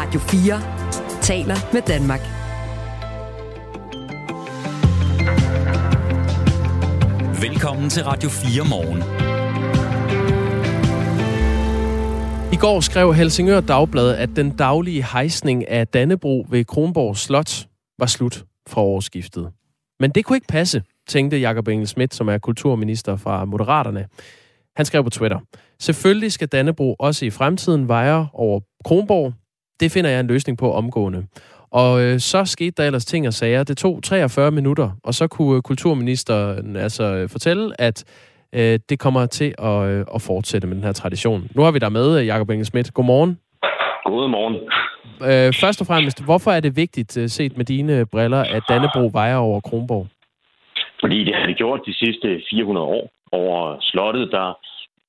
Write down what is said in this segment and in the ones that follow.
Radio 4 taler med Danmark. Velkommen til Radio 4 morgen. I går skrev Helsingør Dagblad, at den daglige hejsning af Dannebro ved Kronborg Slot var slut fra årsskiftet. Men det kunne ikke passe, tænkte Jakob Engel Schmidt, som er kulturminister fra Moderaterne. Han skrev på Twitter, Selvfølgelig skal Dannebro også i fremtiden veje over Kronborg. Det finder jeg en løsning på omgående. Og øh, så skete der ellers ting og sager. Det tog 43 minutter, og så kunne øh, kulturministeren altså øh, fortælle, at øh, det kommer til at, øh, at fortsætte med den her tradition. Nu har vi der med, øh, Jakob Engel Schmidt. Godmorgen. Godmorgen. Øh, først og fremmest, hvorfor er det vigtigt, øh, set med dine briller, at Dannebro vejer over Kronborg? Fordi det har det gjort de sidste 400 år over slottet, der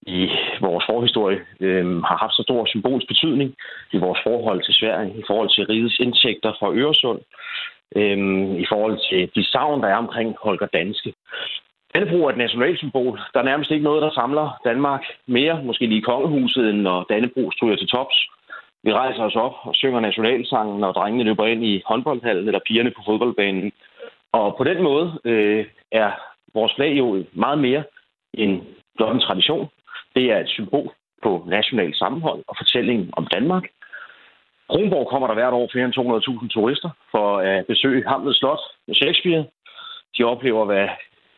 i vores forhistorie øh, har haft så stor symbolsk betydning i vores forhold til Sverige, i forhold til rigets indtægter fra Øresund, øh, i forhold til de savn, der er omkring Holger Danske. Dannebrog er et nationalsymbol. Der er nærmest ikke noget, der samler Danmark mere, måske lige kongehuset, end når Dannebrog stryger til tops. Vi rejser os op og synger nationalsangen, når drengene løber ind i håndboldhallen eller pigerne på fodboldbanen. Og på den måde øh, er vores flag jo meget mere end blot en tradition. Det er et symbol på national sammenhold og fortællingen om Danmark. Kronborg kommer der hvert år flere end 200.000 turister for at besøge Hamlet Slot med Shakespeare. De oplever, hvad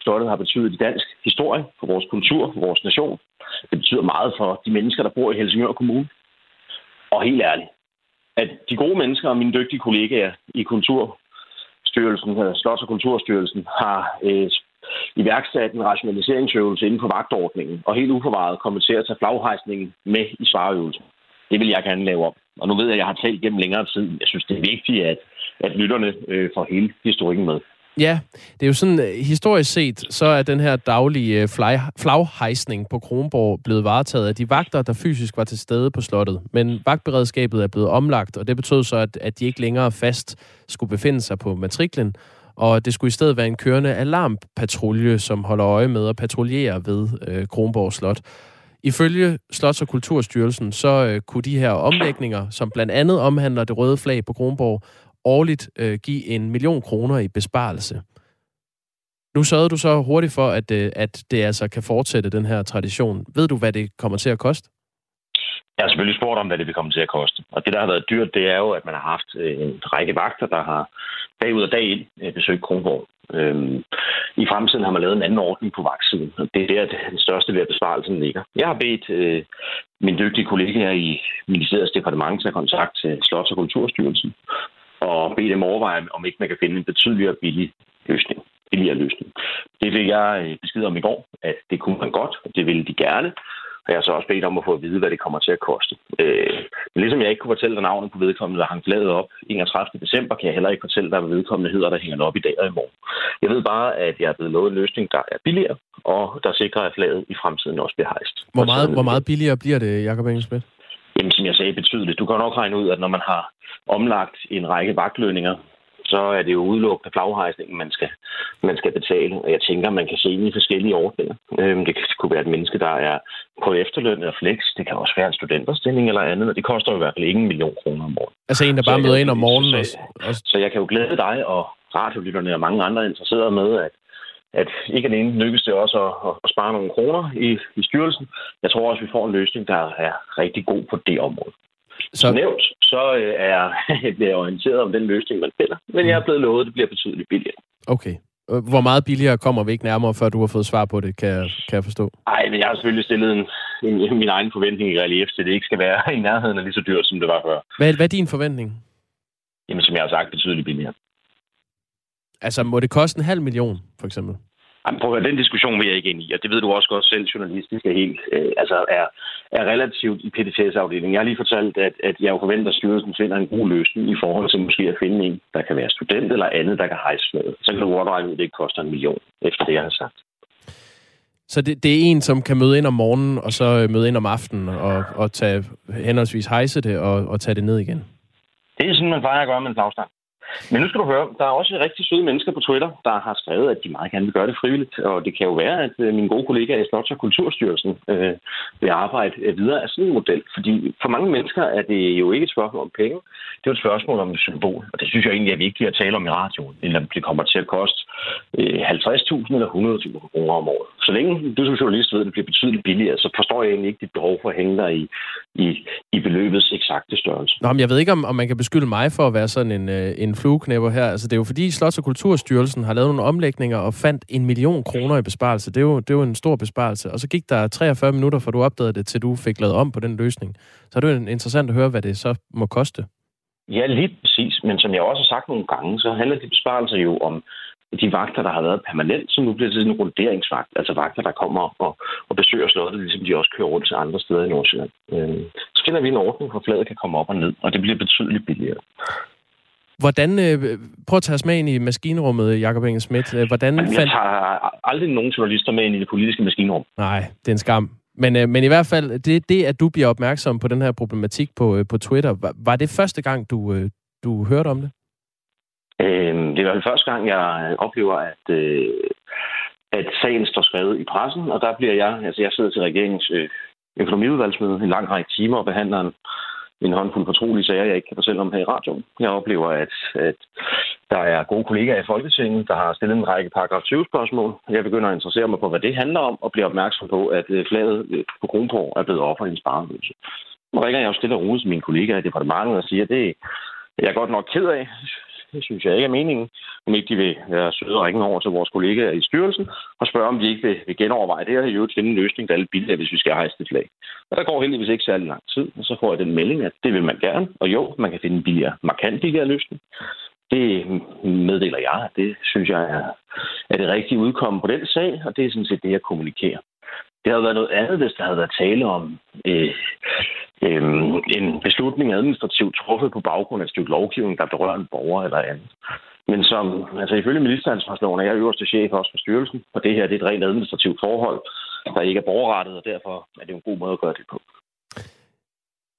slottet har betydet i dansk historie, for vores kultur, for vores nation. Det betyder meget for de mennesker, der bor i Helsingør Kommune. Og helt ærligt, at de gode mennesker og mine dygtige kollegaer i Kulturstyrelsen, Slots- og Kulturstyrelsen, har øh, iværksat en rationaliseringsøvelse inden for vagtordningen, og helt uforvaret kommer til at tage flaghejsningen med i svareøvelsen. Det vil jeg gerne lave op. Og nu ved jeg, at jeg har talt gennem længere tid. Jeg synes, det er vigtigt, at, at lytterne øh, får hele historikken med. Ja, det er jo sådan, øh, historisk set, så er den her daglige øh, fly, flaghejsning på Kronborg blevet varetaget af de vagter, der fysisk var til stede på slottet. Men vagtberedskabet er blevet omlagt, og det betød så, at, at de ikke længere fast skulle befinde sig på matriklen, og det skulle i stedet være en kørende alarmpatrulje, som holder øje med at patruljere ved øh, Kronborg Slot. Ifølge Slots- og Kulturstyrelsen, så øh, kunne de her omlægninger, som blandt andet omhandler det røde flag på Kronborg, årligt øh, give en million kroner i besparelse. Nu sørgede du så hurtigt for, at, øh, at det altså kan fortsætte den her tradition. Ved du, hvad det kommer til at koste? Jeg har selvfølgelig spurgt om, hvad det vil komme til at koste. Og det, der har været dyrt, det er jo, at man har haft øh, en række vagter, der har dag ud og dag ind øh, besøgt Kronborg. Øhm, I fremtiden har man lavet en anden ordning på vagtsiden, og det er der, den største ved at besparelsen ligger. Jeg har bedt øh, min dygtige kollegaer i Ministeriets departement til at kontakt til øh, Slots- og Kulturstyrelsen og bede dem overveje, om ikke man kan finde en betydeligere billig løsning. Billigere løsning. Det fik jeg øh, besked om i går, at det kunne man godt, og det ville de gerne. Og jeg har så også bedt om at få at vide, hvad det kommer til at koste. Øh, men ligesom jeg ikke kunne fortælle dig navnet på vedkommende, der hang flaget op 31. december, kan jeg heller ikke fortælle dig, hvad vedkommende hedder, der hænger op i dag og i morgen. Jeg ved bare, at jeg er blevet lovet en løsning, der er billigere, og der sikrer, at flaget i fremtiden også bliver hejst. Hvor meget, hvor meget billigere bliver det, Jacob Engelsmith? Jamen, som jeg sagde, betydeligt. Du kan nok regne ud, at når man har omlagt en række vagtlønninger så er det jo udelukkende flaghejsningen, man skal, man skal betale. Og jeg tænker, man kan se i forskellige ordninger. Øhm, det kunne være et menneske, der er på efterløn eller flex. Det kan også være en studenterstilling eller andet, og det koster jo i hvert fald ikke en million kroner om året. Altså en, der bare møder ind om morgenen? Så, så, så jeg kan jo glæde dig og radiolytterne og mange andre interesserede med, at at ikke alene lykkes det også at, at spare nogle kroner i, i styrelsen. Jeg tror også, at vi får en løsning, der er rigtig god på det område. Så... Nævnt, så øh, er jeg bliver orienteret om den løsning, man finder. Men jeg er blevet lovet, at det bliver betydeligt billigere. Okay. Hvor meget billigere kommer vi ikke nærmere, før du har fået svar på det, kan jeg, kan jeg forstå? Nej, men jeg har selvfølgelig stillet en, en, min egen forventning i relief, så det ikke skal være i nærheden af lige så dyrt, som det var før. Hvad, hvad er din forventning? Jamen, som jeg har sagt, betydeligt billigere. Altså, må det koste en halv million, for eksempel? Jamen, prøv at den diskussion vil jeg ikke ind i, og det ved du også godt selv, journalistisk er helt, øh, altså er, er relativt i PTTS-afdelingen. Jeg har lige fortalt, at, at jeg forventer, at styrelsen finder en god løsning i forhold til måske at finde en, der kan være student eller andet, der kan hejse med. Så kan du godt regne ud, at det ikke koster en million, efter det, jeg har sagt. Så det, det er en, som kan møde ind om morgenen, og så øh, møde ind om aftenen, og, og tage henholdsvis hejse det og, og tage det ned igen? Det er sådan, man plejer at gøre med en flagstang. Men nu skal du høre, der er også rigtig søde mennesker på Twitter, der har skrevet, at de meget gerne vil gøre det frivilligt. Og det kan jo være, at mine min gode kollega i Slots- og Kulturstyrelsen øh, vil arbejde øh, videre af sådan en model. Fordi for mange mennesker er det jo ikke et spørgsmål om penge. Det er et spørgsmål om et symbol. Og det synes jeg egentlig er vigtigt at tale om i radioen. Eller det kommer til at koste øh, 50.000 eller 100.000 kroner om året. Så længe du som journalist ved, at det bliver betydeligt billigere, så forstår jeg egentlig ikke dit behov for at hænge dig i, i, i beløbets eksakte størrelse. Nå, men jeg ved ikke, om, om man kan beskylde mig for at være sådan en, øh, en flueknæpper her. Altså, det er jo fordi Slots- og Kulturstyrelsen har lavet nogle omlægninger og fandt en million kroner i besparelse. Det er, jo, det er jo en stor besparelse. Og så gik der 43 minutter, fra du opdagede det, til du fik lavet om på den løsning. Så er det jo interessant at høre, hvad det så må koste. Ja, lige præcis. Men som jeg også har sagt nogle gange, så handler de besparelser jo om de vagter, der har været permanent, som nu bliver til en runderingsvagt. Altså vagter, der kommer og, og besøger slottet, ligesom de også kører rundt til andre steder i Nordsjælland. Øh, så finder vi en ordning, hvor fladet kan komme op og ned, og det bliver betydeligt billigere. Hvordan, øh, prøv at tage os med ind i maskinrummet, Jakob Engel Schmidt. Øh, hvordan Jeg fandt... tager aldrig nogen journalister med ind i det politiske maskinrum. Nej, det er en skam. Men, øh, men i hvert fald, det, det, at du bliver opmærksom på den her problematik på, øh, på Twitter, var, var det første gang, du, øh, du hørte om det? Øh, det er i hvert fald første gang, jeg oplever, at, øh, at sagen står skrevet i pressen, og der bliver jeg, altså jeg sidder til regeringens øh, økonomiudvalgsmøde en lang række timer og behandler en, en håndfuld fortrolige sager, jeg ikke kan fortælle om her i radioen. Jeg oplever, at, at der er gode kollegaer i Folketinget, der har stillet en række paragraf 20-spørgsmål. Jeg begynder at interessere mig på, hvad det handler om, og bliver opmærksom på, at øh, flaget øh, på Kronborg er blevet offer i en spareøvelse. Nu ringer jeg jo stille og roligt til mine kollegaer i departementet og siger, at det jeg er godt nok ked af. Det synes jeg ikke er meningen. Om ikke de vil være søde og ringe over til vores kollegaer i styrelsen og spørge, om de ikke vil, vil genoverveje det, og i øvrigt finde en løsning, der er lidt billigere, hvis vi skal hejse det flag. Og der går heldigvis ikke særlig lang tid, og så får jeg den melding, at det vil man gerne. Og jo, man kan finde en billigere, markant billigere løsning. Det meddeler jeg, det synes jeg er, er det rigtige udkomme på den sag, og det er sådan set det, jeg kommunikerer. Det havde været noget andet, hvis der havde været tale om øh, øh, en beslutning administrativt truffet på baggrund af et stykke lovgivning, der berører en borger eller andet. Men som, altså ifølge ministeransvarsloven er jeg øverste chef også for styrelsen, og det her det er et rent administrativt forhold, der ikke er borgerrettet, og derfor er det en god måde at gøre det på.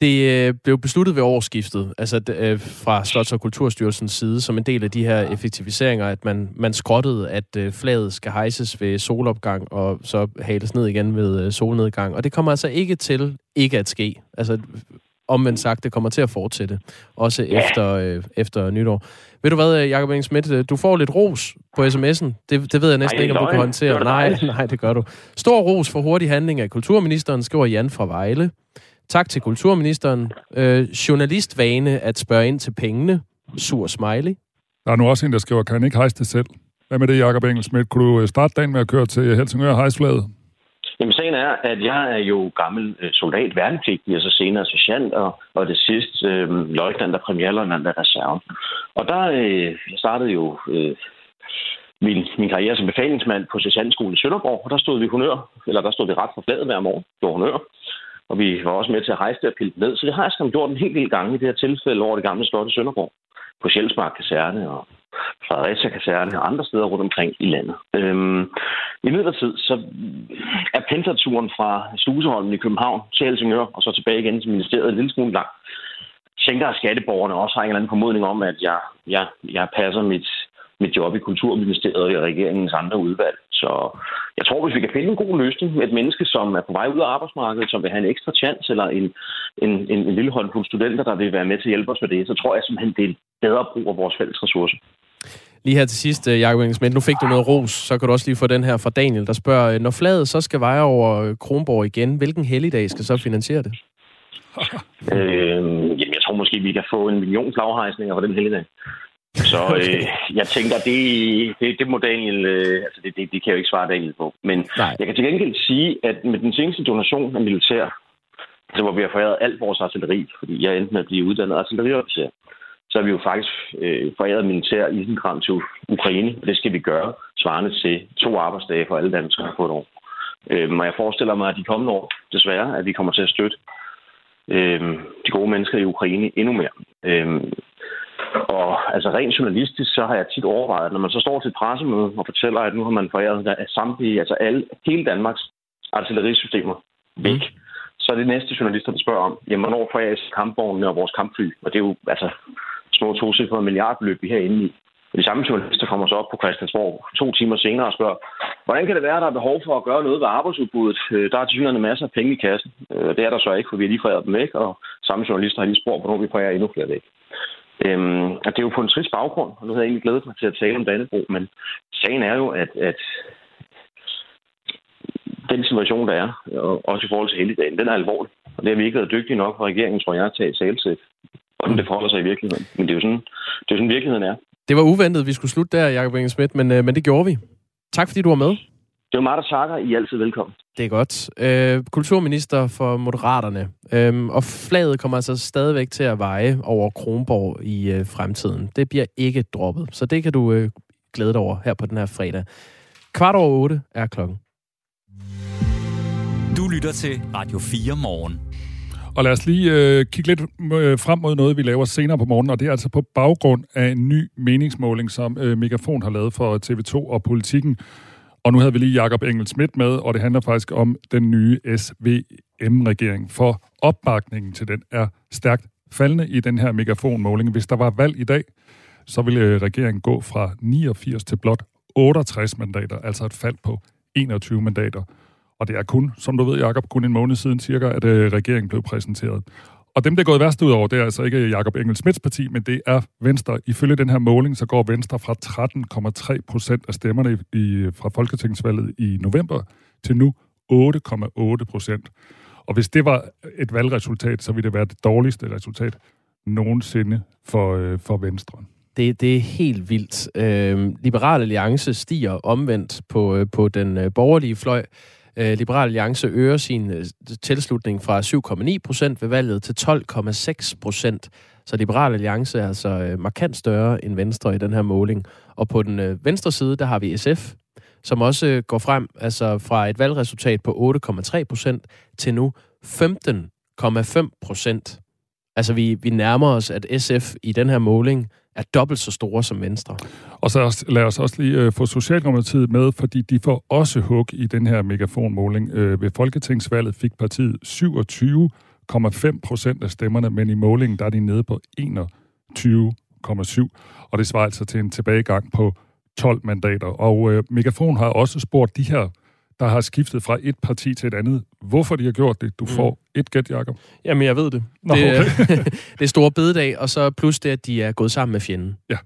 Det øh, blev besluttet ved årsskiftet, altså øh, fra Slots- og Kulturstyrelsens side, som en del af de her effektiviseringer, at man, man skrottede, at øh, flaget skal hejses ved solopgang, og så hales ned igen ved solnedgang. Og det kommer altså ikke til ikke at ske. Altså, omvendt sagt, det kommer til at fortsætte, også ja. efter, øh, efter nytår. Ved du hvad, Jacob Engel Schmidt, du får lidt ros på sms'en. Det, det ved jeg næsten Ej, ikke, om du kan håndtere. Nej, nej, det gør du. Stor ros for hurtig handling af kulturministeren, skriver Jan fra Vejle. Tak til kulturministeren. Øh, journalistvane at spørge ind til pengene. Sur smiley. Der er nu også en, der skriver, kan han ikke hejse det selv? Hvad med det, Jacob Engelsmidt? Kunne du øh, starte dagen med at køre til Helsingør hejsflaget? Jamen, sagen er, at jeg er jo gammel øh, soldat, værnepligtig, og så senere sergeant, og, og det sidste øh, løjtnant og premierløjtnant af reserven. Og der øh, jeg startede jo øh, min, min karriere som befalingsmand på sergeantskolen i Sønderborg, og der stod vi honør, eller der stod vi ret for fladet hver morgen, det var honør. Og vi var også med til at rejse det og pille ned. Så det har jeg skam gjort en hel del gange i det her tilfælde over det gamle slot i Sønderborg. På Sjælsmark Kaserne og Fredericia Kaserne og andre steder rundt omkring i landet. Øhm, I midlertid så er pendlerturen fra Sluseholmen i København til Helsingør og så tilbage igen til ministeriet en lille smule lang. Tænker, at skatteborgerne også har en eller anden formodning om, at jeg, jeg, jeg passer mit, mit job i Kulturministeriet og i regeringens andre udvalg. Så jeg tror, hvis vi kan finde en god løsning med et menneske, som er på vej ud af arbejdsmarkedet, som vil have en ekstra chance, eller en, en, en, en lille håndfuld studenter, der vil være med til at hjælpe os med det, så tror jeg simpelthen, det er bedre brug af vores fælles ressourcer. Lige her til sidst, øh, Jacob Engelsmith, nu fik du noget ros, så kan du også lige få den her fra Daniel, der spørger, øh, når flaget så skal veje over Kronborg igen, hvilken helligdag skal så finansiere det? øh, jamen, jeg tror måske, vi kan få en million flaghejsninger for den helligdag. Så øh, jeg tænker, det, det, det må Daniel, øh, altså det, det, det kan jeg jo ikke svare Daniel på. Men Nej. jeg kan til gengæld sige, at med den seneste donation af militær, altså hvor vi har foræret alt vores artilleri, fordi jeg endte med at blive uddannet artilleriofficer, så har vi jo faktisk øh, foræret militær isenkram til Ukraine, og det skal vi gøre, svarende til to arbejdsdage for alle danskere på et år. Øh, og jeg forestiller mig, at de kommende år, desværre, at vi kommer til at støtte øh, de gode mennesker i Ukraine endnu mere. Øh, og altså rent journalistisk, så har jeg tit overvejet, at når man så står til et pressemøde og fortæller, at nu har man foræret samtlige, altså alle, hele Danmarks artillerisystemer væk, mm. så er det næste journalister, der spørger om, jamen, hvornår foræres kampvognene og vores kampfly? Og det er jo, altså, små tocifrede milliardbeløb, vi herinde i. Og de samme journalister kommer så op på Christiansborg to timer senere og spørger, hvordan kan det være, at der er behov for at gøre noget ved arbejdsudbuddet? Øh, der er til masser af penge i kassen. Øh, det er der så ikke, for vi har lige fredet dem væk, og samme journalister har lige spurgt, hvornår vi prøver endnu flere væk. Øhm, og det er jo på en trist baggrund, og nu havde jeg egentlig glædet mig til at tale om Dannebro, men sagen er jo, at, at den situation, der er, og også i forhold til helligdagen, den er alvorlig. Og det har vi ikke været dygtige nok for regeringen, tror jeg, at tage salsæt, hvordan det forholder sig i virkeligheden. Men det er jo sådan, det er jo sådan virkeligheden er. Det var uventet, at vi skulle slutte der, Jacob Inge men, øh, men det gjorde vi. Tak fordi du var med. Det var mig, der takker. I er altid velkommen. Det er godt. Øh, kulturminister for Moderaterne. Øh, og flaget kommer altså stadigvæk til at veje over Kronborg i øh, fremtiden. Det bliver ikke droppet. Så det kan du øh, glæde dig over her på den her fredag. Kvart over otte er klokken. Du lytter til Radio 4 morgen. Og lad os lige øh, kigge lidt øh, frem mod noget, vi laver senere på morgenen, og det er altså på baggrund af en ny meningsmåling, som øh, Megafon har lavet for TV2 og Politikken. Og nu havde vi lige Jakob Engel Schmidt med, og det handler faktisk om den nye SVM-regering. For opbakningen til den er stærkt faldende i den her megafonmåling. Hvis der var valg i dag, så ville øh, regeringen gå fra 89 til blot 68 mandater, altså et fald på 21 mandater. Og det er kun, som du ved, Jakob, kun en måned siden cirka, at øh, regeringen blev præsenteret. Og dem, der er gået værst ud over, det er altså ikke Jakob Engel Smits parti, men det er Venstre. Ifølge den her måling, så går Venstre fra 13,3 procent af stemmerne i, fra Folketingsvalget i november til nu 8,8 procent. Og hvis det var et valgresultat, så ville det være det dårligste resultat nogensinde for, øh, for Venstre. Det, det er helt vildt. Øh, Liberal Alliance stiger omvendt på, øh, på den øh, borgerlige fløj. Øh, Liberal Alliance øger sin øh, tilslutning fra 7,9 procent ved valget til 12,6 procent. Så Liberal Alliance er altså øh, markant større end Venstre i den her måling. Og på den øh, venstre side, der har vi SF, som også øh, går frem altså fra et valgresultat på 8,3 procent til nu 15,5 procent. Altså vi, vi nærmer os, at SF i den her måling er dobbelt så store som Venstre. Og så lad os også lige øh, få Socialdemokratiet med, fordi de får også hug i den her megafonmåling. Øh, ved Folketingsvalget fik partiet 27,5 procent af stemmerne, men i målingen der er de nede på 21,7. Og det svarer altså til en tilbagegang på 12 mandater. Og øh, Megafon har også spurgt de her der har skiftet fra et parti til et andet. Hvorfor de har gjort det? Du mm. får et gæt, Jacob. Jamen, jeg ved det. Nå, det, okay. det er store bededag, og så plus det, at de er gået sammen med fjenden. Ja.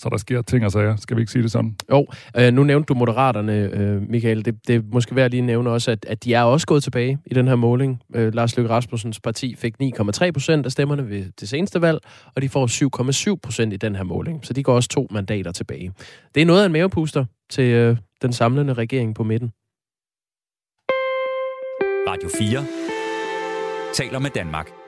Så der sker ting og sager. Skal vi ikke sige det sådan? Jo, øh, nu nævnte du Moderaterne, øh, Michael. Det, det er måske værd at lige nævne også, at, at de er også gået tilbage i den her måling. Øh, Lars Løkke Rasmussens parti fik 9,3 procent af stemmerne ved det seneste valg, og de får 7,7 procent i den her måling. Så de går også to mandater tilbage. Det er noget af en mavepuster til øh, den samlende regering på midten. Radio 4 taler med Danmark.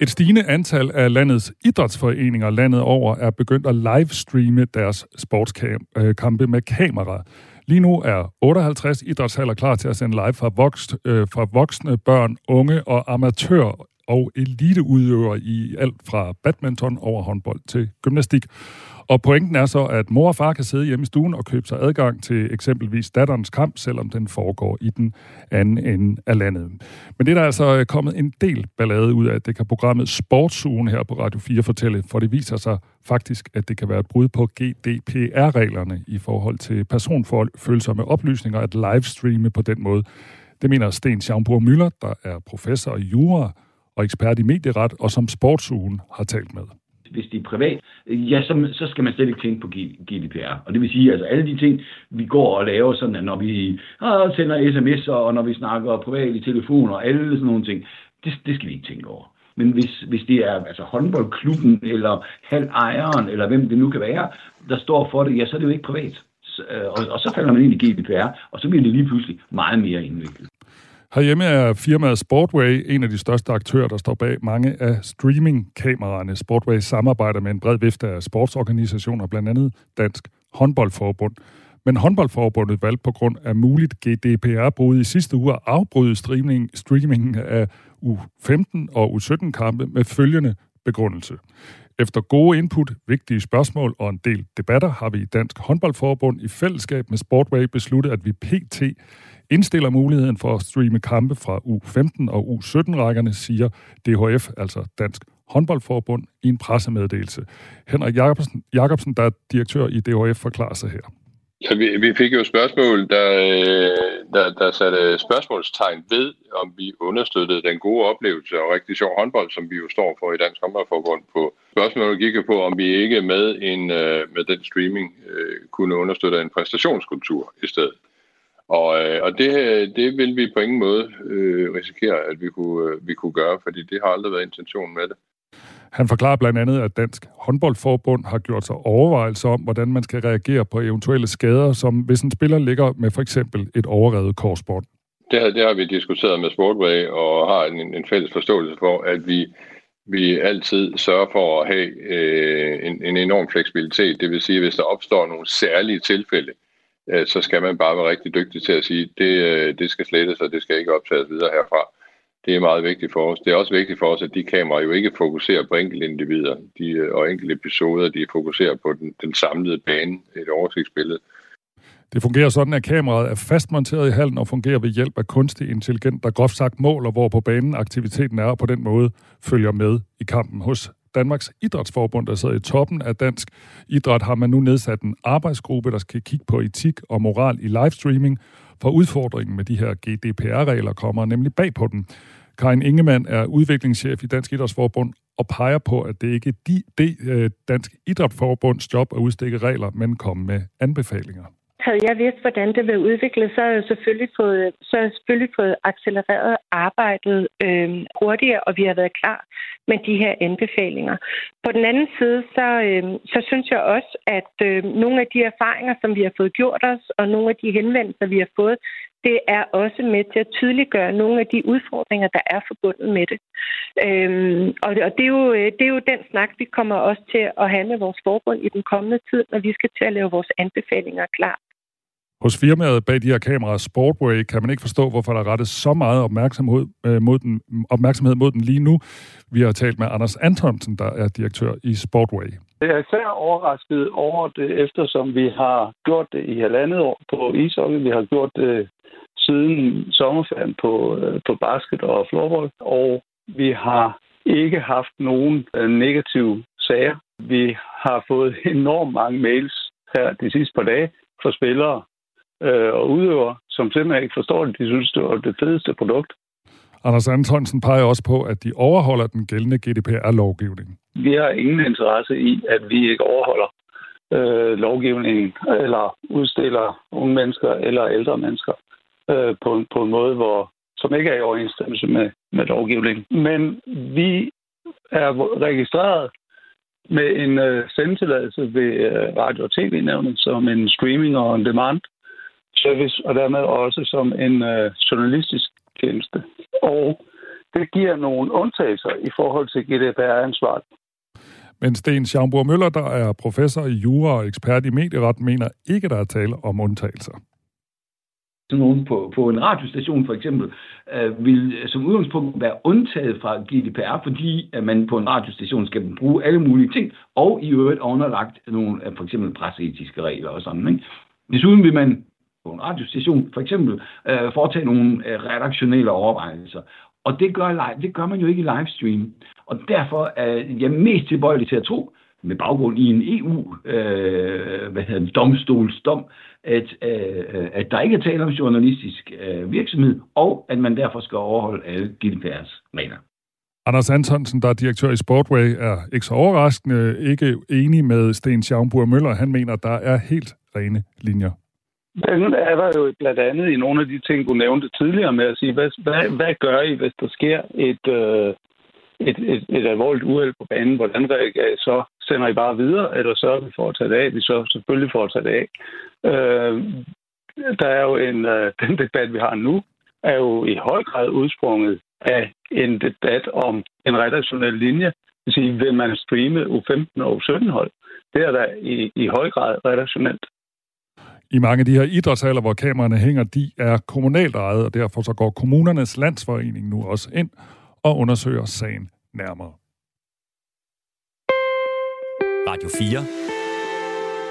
Et stigende antal af landets idrætsforeninger landet over er begyndt at livestreame deres sportskampe med kamera. Lige nu er 58 idrætshaller klar til at sende live fra, vokst, øh, fra voksne, børn, unge og amatør og eliteudøvere i alt fra badminton over håndbold til gymnastik. Og pointen er så, at mor og far kan sidde hjemme i stuen og købe sig adgang til eksempelvis datterens kamp, selvom den foregår i den anden ende af landet. Men det er der altså øh, kommet en del ballade ud af. Det kan programmet Sportsugen her på Radio 4 fortælle, for det viser sig faktisk, at det kan være et brud på GDPR-reglerne i forhold til personfølsomme oplysninger at livestreame på den måde. Det mener Sten Schaumburg Møller, der er professor i jura og ekspert i medieret, og som Sportsugen har talt med hvis det er privat, ja, så, så skal man slet ikke tænke på GDPR. Og det vil sige, altså alle de ting, vi går og laver, sådan at når vi ah, sender sms'er, og når vi snakker privat i telefon og alle sådan nogle ting, det, det skal vi ikke tænke over. Men hvis, hvis det er altså håndboldklubben, eller halvejeren, eller hvem det nu kan være, der står for det, ja, så er det jo ikke privat. Øh, og, og så falder man ind i GDPR, og så bliver det lige pludselig meget mere indviklet. Herhjemme er firmaet Sportway en af de største aktører, der står bag mange af streamingkameraerne. Sportway samarbejder med en bred vifte af sportsorganisationer, blandt andet Dansk Håndboldforbund. Men håndboldforbundet valgte på grund af muligt GDPR-brud i sidste uge at afbryde streaming, streamingen af U15 og U17-kampe med følgende begrundelse. Efter gode input, vigtige spørgsmål og en del debatter har vi i Dansk Håndboldforbund i fællesskab med Sportway besluttet, at vi pt indstiller muligheden for at streame kampe fra U15 og U17-rækkerne, siger DHF, altså Dansk håndboldforbund i en pressemeddelelse. Henrik Jacobsen, Jacobsen der er direktør i DHF, forklarer sig her. Ja, vi, vi fik jo et spørgsmål, der, øh, der, der satte spørgsmålstegn ved, om vi understøttede den gode oplevelse og rigtig sjov håndbold, som vi jo står for i Dansk Håndboldforbund på. Spørgsmålet gik jo på, om vi ikke med, en, øh, med den streaming øh, kunne understøtte en præstationskultur i stedet. Og, øh, og det, det vil vi på ingen måde øh, risikere, at vi kunne, øh, vi kunne gøre, fordi det har aldrig været intentionen med det. Han forklarer blandt andet, at Dansk Håndboldforbund har gjort sig overvejelser om, hvordan man skal reagere på eventuelle skader, som hvis en spiller ligger med for eksempel et overrevet korsbånd. Det, her, det har vi diskuteret med Sportway og har en, en fælles forståelse for, at vi, vi altid sørger for at have øh, en, en enorm fleksibilitet. Det vil sige, at hvis der opstår nogle særlige tilfælde, øh, Øh, så skal man bare være rigtig dygtig til at sige, det, øh, det skal slettes, og det skal ikke optages videre herfra. Det er meget vigtigt for os. Det er også vigtigt for os, at de kameraer jo ikke fokuserer på enkelte individer de, øh, og enkelte episoder. De fokuserer på den, den samlede bane, et oversigtsbillede. Det fungerer sådan, at kameraet er fastmonteret i hallen og fungerer ved hjælp af kunstig intelligens, der groft sagt måler, hvor på banen aktiviteten er, og på den måde følger med i kampen. Hos Danmarks Idrætsforbund, der sidder i toppen af dansk idræt, har man nu nedsat en arbejdsgruppe, der skal kigge på etik og moral i livestreaming, for udfordringen med de her GDPR-regler kommer nemlig bag på den. Karin Ingemann er udviklingschef i Dansk Idrætsforbund og peger på, at det ikke er de, de, øh, Dansk Idrætsforbunds job at udstikke regler, men komme med anbefalinger. Havde jeg vidst, hvordan det ville udvikle, så havde jeg selvfølgelig fået, så havde jeg selvfølgelig fået accelereret arbejdet øh, hurtigere, og vi har været klar med de her anbefalinger. På den anden side, så, øh, så synes jeg også, at øh, nogle af de erfaringer, som vi har fået gjort os, og nogle af de henvendelser, vi har fået, det er også med til at tydeliggøre nogle af de udfordringer, der er forbundet med det. Øhm, og og det, er jo, øh, det er jo den snak, vi kommer også til at have med vores forbund i den kommende tid, når vi skal til at lave vores anbefalinger klar. Hos firmaet bag de her kameraer, Sportway, kan man ikke forstå, hvorfor der rettes så meget opmærksomhed, øh, mod den, opmærksomhed mod den lige nu. Vi har talt med Anders Antonsen, der er direktør i Sportway. Jeg er især overrasket over det, eftersom vi har gjort det i halvandet år på ishockey. Vi har gjort det siden sommerferien på, øh, på basket og floorball, og vi har ikke haft nogen øh, negative sager. Vi har fået enormt mange mails her de sidste par dage fra spillere, øh, og udøvere, som simpelthen ikke forstår det. De synes, det var det fedeste produkt. Anders Antonsen peger også på, at de overholder den gældende GDPR-lovgivning. Vi har ingen interesse i, at vi ikke overholder øh, lovgivningen, eller udstiller unge mennesker eller ældre mennesker øh, på, en, på en måde, hvor, som ikke er i overensstemmelse med, med lovgivningen. Men vi er registreret med en øh, sendetilladelse ved øh, Radio- og TV-nævnet som en streaming og on-demand service, og dermed også som en øh, journalistisk tjeneste. Og det giver nogle undtagelser i forhold til GDPR-ansvaret. Men Sten Schaumburg Møller, der er professor i jura og ekspert i medieret, mener ikke, der er tale om undtagelser. Sådan nogen på, på en radiostation for eksempel, øh, vil som udgangspunkt være undtaget fra GDPR, fordi at man på en radiostation skal bruge alle mulige ting, og i øvrigt underlagt nogle for eksempel presseetiske regler og sådan. Ikke? Desuden vil man på en radiostation for eksempel øh, foretage nogle øh, redaktionelle overvejelser. Og det gør, live, det gør man jo ikke i livestream. Og derfor er jeg mest tilbøjelig til at tro, med baggrund i en EU øh, hvad hedder domstolsdom, at, øh, at der ikke er tale om journalistisk øh, virksomhed, og at man derfor skal overholde alle GDPR's regler. Anders Antonsen, der er direktør i Sportway, er ikke så overraskende ikke enig med Sten Schaumburg Møller. Han mener, at der er helt rene linjer den er der jo blandt andet i nogle af de ting, du nævnte tidligere med at sige, hvad, hvad, hvad gør I, hvis der sker et, øh, et, et, et alvorligt uheld på banen? Hvordan reagerer I så? Sender I bare videre, eller sørger vi for at tage det af? Vi så selvfølgelig for at tage det af. Øh, der er jo en, øh, den debat, vi har nu, er jo i høj grad udsprunget af en debat om en redaktionel linje. Det vil sige, vil man streame U15 og U17 hold? Det er der i, i høj grad redaktionelt i mange af de her idrætshaller, hvor kameraerne hænger, de er kommunalt ejet, og derfor så går kommunernes landsforening nu også ind og undersøger sagen nærmere. Radio 4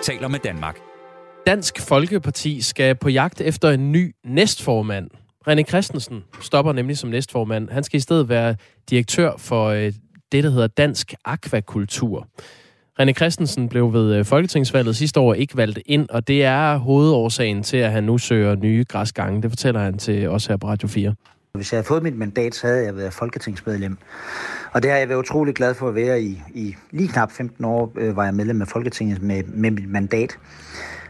taler med Danmark. Dansk Folkeparti skal på jagt efter en ny næstformand. René Christensen stopper nemlig som næstformand. Han skal i stedet være direktør for øh, det, der hedder dansk akvakultur. René Christensen blev ved øh, folketingsvalget sidste år ikke valgt ind, og det er hovedårsagen til, at han nu søger nye græsgange. Det fortæller han til os her på Radio 4. Hvis jeg havde fået mit mandat, så havde jeg været folketingsmedlem. Og det har jeg været utrolig glad for at være i. I lige knap 15 år øh, var jeg medlem af Folketinget med, med mit mandat.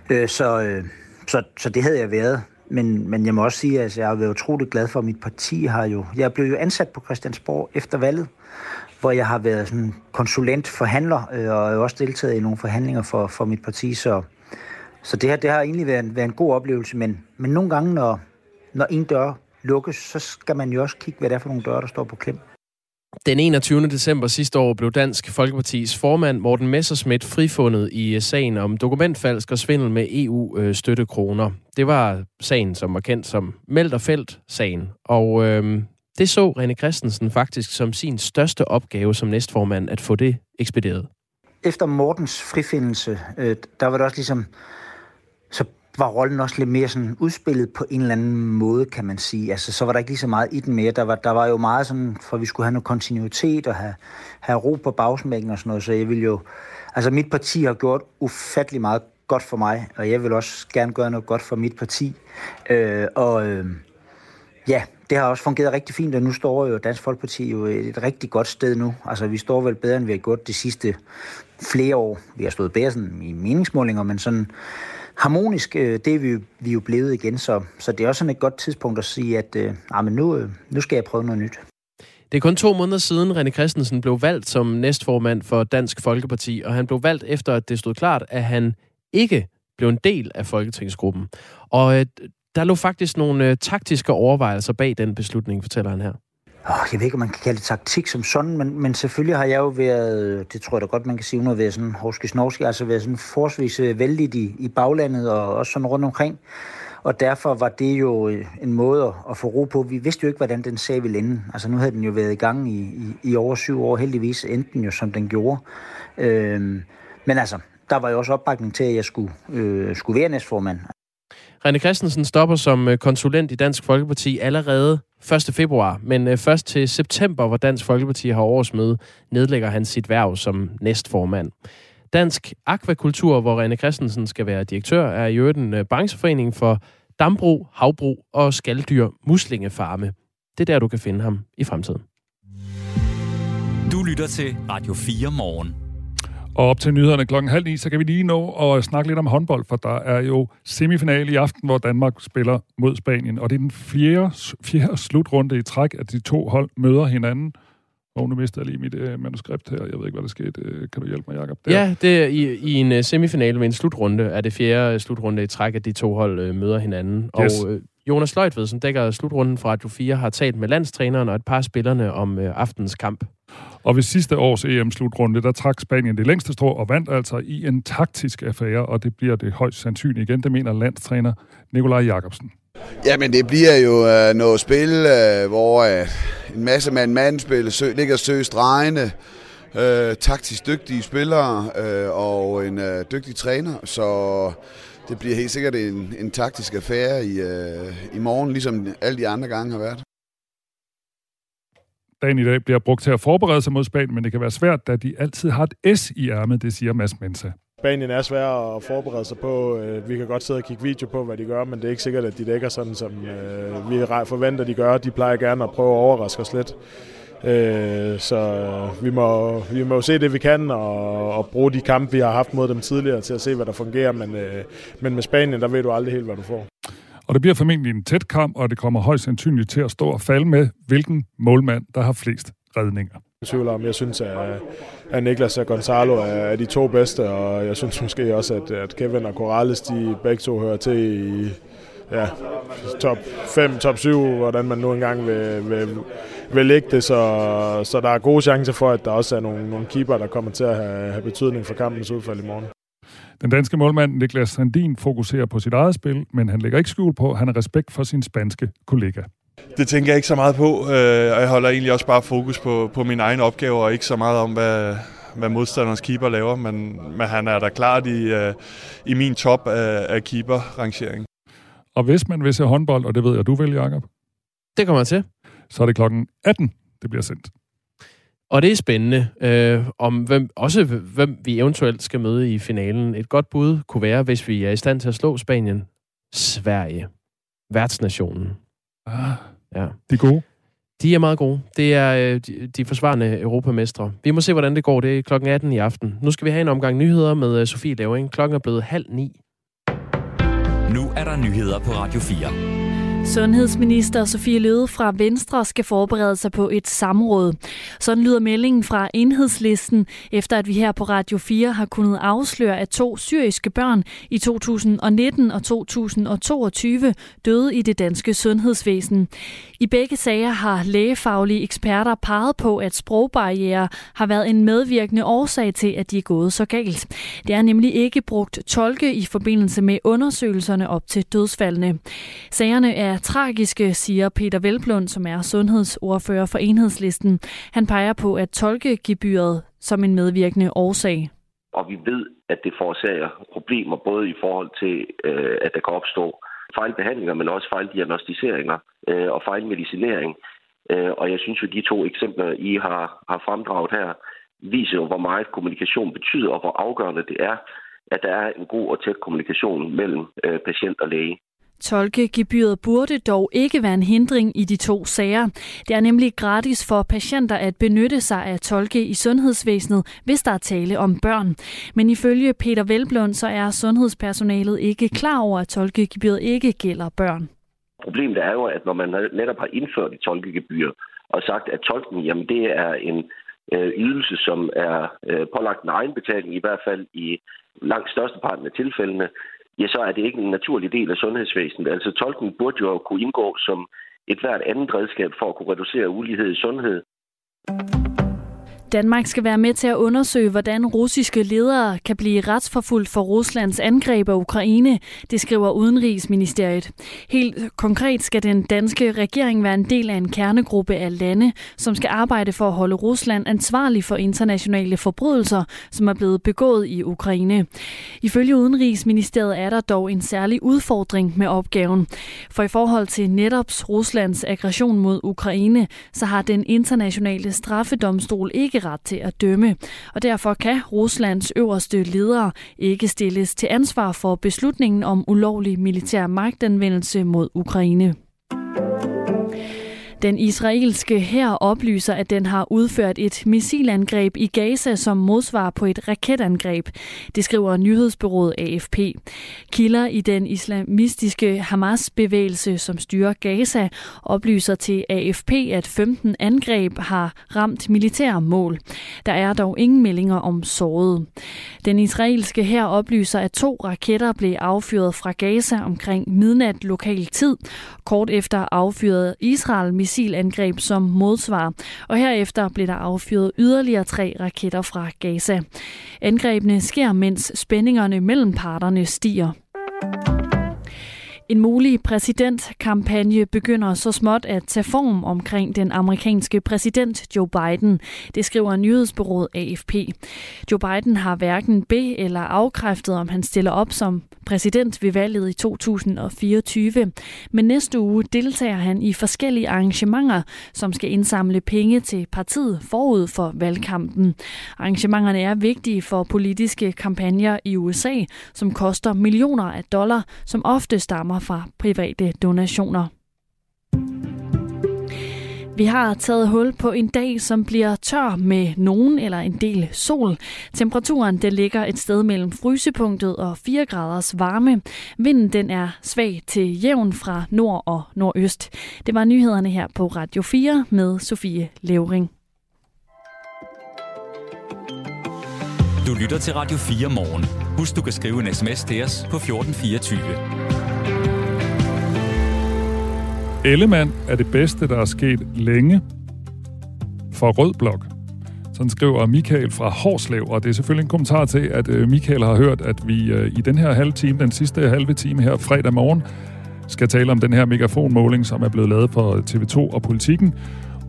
Øh, så, øh, så, så det havde jeg været. Men, men jeg må også sige, at jeg har været utrolig glad for, at mit parti har jo... Jeg blev jo ansat på Christiansborg efter valget, hvor jeg har været sådan konsulent forhandler, øh, og jeg har også deltaget i nogle forhandlinger for, for mit parti. Så, så det her det har egentlig været en, været en god oplevelse. Men, men nogle gange, når, når en dør lukkes, så skal man jo også kigge, hvad det er for nogle døre, der står på klem. Den 21. december sidste år blev Dansk Folkepartis formand Morten Messerschmidt frifundet i øh, sagen om dokumentfalsk og svindel med EU-støttekroner. Øh, det var sagen, som var kendt som Melderfelt-sagen. Og øhm, det så René Christensen faktisk som sin største opgave som næstformand at få det ekspederet. Efter Mortens frifindelse, øh, der var det også ligesom, så var rollen også lidt mere sådan udspillet på en eller anden måde, kan man sige. Altså, så var der ikke lige så meget i den mere. Der var, der var jo meget sådan, for vi skulle have noget kontinuitet og have, have ro på bagsmækken og sådan noget, så jeg vil jo... Altså, mit parti har gjort ufattelig meget godt for mig, og jeg vil også gerne gøre noget godt for mit parti. Øh, og øh, ja, det har også fungeret rigtig fint, og nu står jo Dansk Folkeparti jo et rigtig godt sted nu. Altså, vi står vel bedre, end vi har gjort de sidste flere år. Vi har stået bedre sådan i meningsmålinger, men sådan harmonisk, øh, det er vi, vi er jo blevet igen, så, så det er også sådan et godt tidspunkt at sige, at øh, ah, men nu, øh, nu skal jeg prøve noget nyt. Det er kun to måneder siden, René Christensen blev valgt som næstformand for Dansk Folkeparti, og han blev valgt efter, at det stod klart, at han ikke blev en del af Folketingsgruppen. Og øh, der lå faktisk nogle øh, taktiske overvejelser bag den beslutning, fortæller han her. Oh, jeg ved ikke, om man kan kalde det taktik som sådan, men, men selvfølgelig har jeg jo været, det tror jeg da godt, man kan sige, at været sådan horske snorske, altså været sådan forholdsvis øh, vældig i, i baglandet og også sådan rundt omkring. Og derfor var det jo øh, en måde at få ro på. Vi vidste jo ikke, hvordan den sag ville ende. Altså nu havde den jo været i gang i, i, i over syv år. Heldigvis endte den jo, som den gjorde. Øhm, men altså, der var jo også opbakning til, at jeg skulle, øh, skulle være næstformand. René Christensen stopper som øh, konsulent i Dansk Folkeparti allerede 1. februar, men øh, først til september, hvor Dansk Folkeparti har årsmøde, nedlægger han sit værv som næstformand. Dansk Akvakultur, hvor René Christensen skal være direktør, er i øvrigt en øh, brancheforening for dambrug, havbrug og skalddyr muslingefarme. Det er der, du kan finde ham i fremtiden. Du lytter til Radio 4 morgen. Og op til nyhederne klokken halv ni, så kan vi lige nå at snakke lidt om håndbold, for der er jo semifinale i aften, hvor Danmark spiller mod Spanien. Og det er den fjerde, fjerde slutrunde i træk, at de to hold møder hinanden. Og nu mister jeg lige mit øh, manuskript her. Jeg ved ikke, hvad der skete. Øh, kan du hjælpe mig, Jacob? Der. Ja, det er i, i en uh, semifinale med en slutrunde, er det fjerde slutrunde i træk, at de to hold øh, møder hinanden. Yes. Og øh, Jonas Løjtved, som dækker slutrunden fra Radio 4, har talt med landstræneren og et par spillerne om øh, aftens kamp. Og ved sidste års EM-slutrunde, der trak Spanien det længste strå og vandt altså i en taktisk affære, og det bliver det højst sandsynligt igen, det mener landstræner Nikolaj Jakobsen. Jamen det bliver jo øh, noget spil, øh, hvor øh, en masse mand-mand-spil sø, ligger sø drejende, øh, taktisk dygtige spillere øh, og en øh, dygtig træner, så det bliver helt sikkert en, en taktisk affære i, øh, i morgen, ligesom alle de andre gange har været. Dagen i dag bliver brugt til at forberede sig mod Spanien, men det kan være svært, da de altid har et S i ærmet, det siger Mads Mensa. Spanien er svær at forberede sig på. Øh, vi kan godt sidde og kigge video på, hvad de gør, men det er ikke sikkert, at de dækker sådan, som øh, vi forventer, de gør. De plejer gerne at prøve at overraske os lidt. Øh, så vi må, vi må se det, vi kan, og, og bruge de kampe, vi har haft mod dem tidligere, til at se, hvad der fungerer. Men, men med Spanien, der ved du aldrig helt, hvad du får. Og det bliver formentlig en tæt kamp, og det kommer højst sandsynligt til at stå og falde med, hvilken målmand, der har flest redninger. Jeg tvivler om, jeg synes, at, at Niklas og Gonzalo er de to bedste, og jeg synes måske også, at, at Kevin og Corrales, de begge to hører til i ja, top 5, top 7, hvordan man nu engang vil, vil, vil lægge det, så, så der er gode chancer for, at der også er nogle, nogle keeper, der kommer til at have, have betydning for kampens udfald i morgen. Den danske målmand Niklas Sandin fokuserer på sit eget spil, men han lægger ikke skjul på, at han har respekt for sin spanske kollega. Det tænker jeg ikke så meget på, øh, og jeg holder egentlig også bare fokus på, på mine egne opgaver, og ikke så meget om, hvad, hvad modstanderens keeper laver, men, men han er da klart i, øh, i min top af, af keeper-rangering. Og hvis man vil se håndbold, og det ved jeg, du vil, Jacob. Det kommer til. Så er det klokken 18, det bliver sendt. Og det er spændende, øh, om hvem, også hvem vi eventuelt skal møde i finalen. Et godt bud kunne være, hvis vi er i stand til at slå Spanien. Sverige. Værtsnationen. Ah, Ja. de er gode. De er meget gode. Det er øh, de, de forsvarende europamestre. Vi må se, hvordan det går. Det er klokken 18 i aften. Nu skal vi have en omgang nyheder med øh, Sofie Laving. Klokken er blevet halv ni. Nu er der nyheder på Radio 4. Sundhedsminister Sofie Løde fra Venstre skal forberede sig på et samråd. Sådan lyder meldingen fra enhedslisten, efter at vi her på Radio 4 har kunnet afsløre, at to syriske børn i 2019 og 2022 døde i det danske sundhedsvæsen. I begge sager har lægefaglige eksperter peget på, at sprogbarriere har været en medvirkende årsag til, at de er gået så galt. Det er nemlig ikke brugt tolke i forbindelse med undersøgelserne op til dødsfaldene. Sagerne er tragiske, siger Peter Velblund, som er sundhedsordfører for enhedslisten. Han peger på, at tolkegebyret som en medvirkende årsag. og vi ved, at det forårsager problemer både i forhold til, øh, at der kan opstå fejlbehandlinger, men også fejldiagnostiseringer øh, og fejlmedicinering. Øh, og jeg synes jo, de to eksempler, I har, har fremdraget her, viser jo, hvor meget kommunikation betyder, og hvor afgørende det er, at der er en god og tæt kommunikation mellem øh, patient og læge. Tolkegebyret burde dog ikke være en hindring i de to sager. Det er nemlig gratis for patienter at benytte sig af tolke i sundhedsvæsenet, hvis der er tale om børn. Men ifølge Peter Velblund, så er sundhedspersonalet ikke klar over, at tolkegebyret ikke gælder børn. Problemet er jo, at når man netop har indført et tolkegebyr og sagt, at tolken, jamen det er en øh, ydelse, som er øh, pålagt en egenbetaling, i hvert fald i langt størsteparten af tilfældene, ja, så er det ikke en naturlig del af sundhedsvæsenet. Altså tolken burde jo kunne indgå som et hvert andet redskab for at kunne reducere ulighed i sundhed. Danmark skal være med til at undersøge, hvordan russiske ledere kan blive retsforfulgt for Ruslands angreb af Ukraine, det skriver Udenrigsministeriet. Helt konkret skal den danske regering være en del af en kernegruppe af lande, som skal arbejde for at holde Rusland ansvarlig for internationale forbrydelser, som er blevet begået i Ukraine. Ifølge Udenrigsministeriet er der dog en særlig udfordring med opgaven. For i forhold til netop Ruslands aggression mod Ukraine, så har den internationale straffedomstol ikke ret til at dømme. Og derfor kan Ruslands øverste ledere ikke stilles til ansvar for beslutningen om ulovlig militær magtanvendelse mod Ukraine. Den israelske her oplyser, at den har udført et missilangreb i Gaza som modsvar på et raketangreb. Det skriver nyhedsbyrået AFP. Kilder i den islamistiske Hamas-bevægelse, som styrer Gaza, oplyser til AFP, at 15 angreb har ramt militære mål. Der er dog ingen meldinger om såret. Den israelske her oplyser, at to raketter blev affyret fra Gaza omkring midnat lokal tid. Kort efter affyrede Israel missilangreb som modsvar, og herefter blev der affyret yderligere tre raketter fra Gaza. Angrebene sker, mens spændingerne mellem parterne stiger. En mulig præsidentkampagne begynder så småt at tage form omkring den amerikanske præsident Joe Biden. Det skriver nyhedsbyrået AFP. Joe Biden har hverken be- eller afkræftet, om han stiller op som præsident ved valget i 2024. Men næste uge deltager han i forskellige arrangementer, som skal indsamle penge til partiet forud for valgkampen. Arrangementerne er vigtige for politiske kampagner i USA, som koster millioner af dollar, som ofte stammer fra private donationer. Vi har taget hul på en dag, som bliver tør med nogen eller en del sol. Temperaturen det ligger et sted mellem frysepunktet og 4 graders varme. Vinden den er svag til jævn fra nord og nordøst. Det var nyhederne her på Radio 4 med Sofie Levering. Du lytter til Radio 4 morgen. Husk, du kan skrive en sms til os på 1424. Ellemann er det bedste, der er sket længe for Rød Blok. Sådan skriver Michael fra Horslev, og det er selvfølgelig en kommentar til, at øh, Michael har hørt, at vi øh, i den her halve time, den sidste halve time her fredag morgen, skal tale om den her megafonmåling, som er blevet lavet for øh, TV2 og Politikken,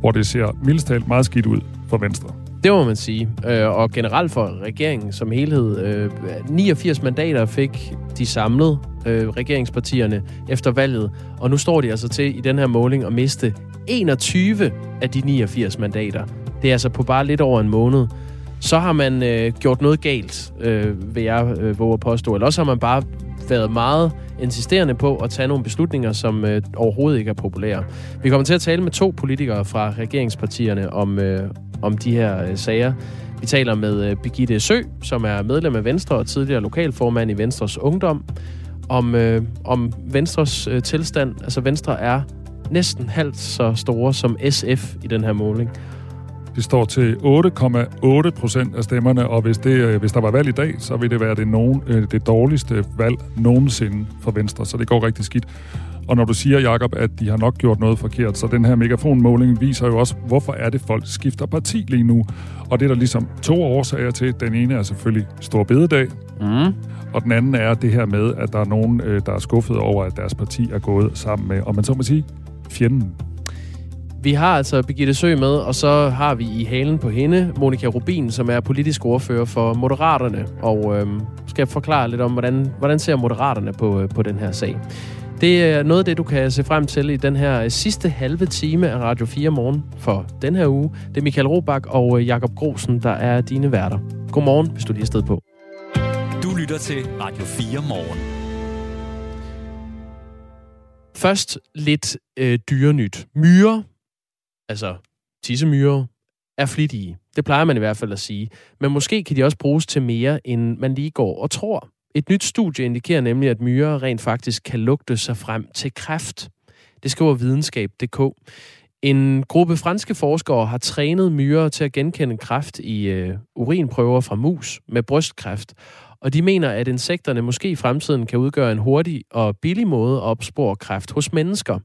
hvor det ser mildest talt meget skidt ud for Venstre. Det må man sige. Øh, og generelt for regeringen som helhed. Øh, 89 mandater fik de samlet øh, regeringspartierne efter valget. Og nu står de altså til i den her måling at miste 21 af de 89 mandater. Det er altså på bare lidt over en måned, så har man øh, gjort noget galt, øh, vil jeg øh, våge at påstå. Eller også har man bare været meget insisterende på at tage nogle beslutninger, som øh, overhovedet ikke er populære. Vi kommer til at tale med to politikere fra regeringspartierne om, øh, om de her øh, sager. Vi taler med øh, Birgitte Sø, som er medlem af Venstre og tidligere lokalformand i Venstres Ungdom, om, øh, om Venstres øh, tilstand. Altså Venstre er næsten halvt så store som SF i den her måling. Det står til 8,8 procent af stemmerne, og hvis, det, øh, hvis der var valg i dag, så ville det være det, nogen, øh, det dårligste valg nogensinde for Venstre, så det går rigtig skidt. Og når du siger, Jakob, at de har nok gjort noget forkert, så den her megafonmåling viser jo også, hvorfor er det, folk skifter parti lige nu. Og det er der ligesom to årsager til. Den ene er selvfølgelig Stor Bededag, mm. og den anden er det her med, at der er nogen, øh, der er skuffet over, at deres parti er gået sammen med, og man så må sige, fjenden. Vi har altså Birgitte Sø med, og så har vi i halen på hende Monika Rubin, som er politisk ordfører for Moderaterne, og øhm, skal forklare lidt om, hvordan, hvordan ser Moderaterne på, øh, på den her sag. Det er noget af det, du kan se frem til i den her sidste halve time af Radio 4 morgen for den her uge. Det er Michael Robach og øh, Jakob Grosen, der er dine værter. Godmorgen, hvis du lige er sted på. Du lytter til Radio 4 morgen. Først lidt øh, dyrenyt. Myrer, altså tissemyrer, er flittige. Det plejer man i hvert fald at sige. Men måske kan de også bruges til mere, end man lige går og tror. Et nyt studie indikerer nemlig, at myrer rent faktisk kan lugte sig frem til kræft. Det skriver videnskab.dk. En gruppe franske forskere har trænet myrer til at genkende kræft i øh, urinprøver fra mus med brystkræft. Og de mener, at insekterne måske i fremtiden kan udgøre en hurtig og billig måde at opspore kræft hos mennesker.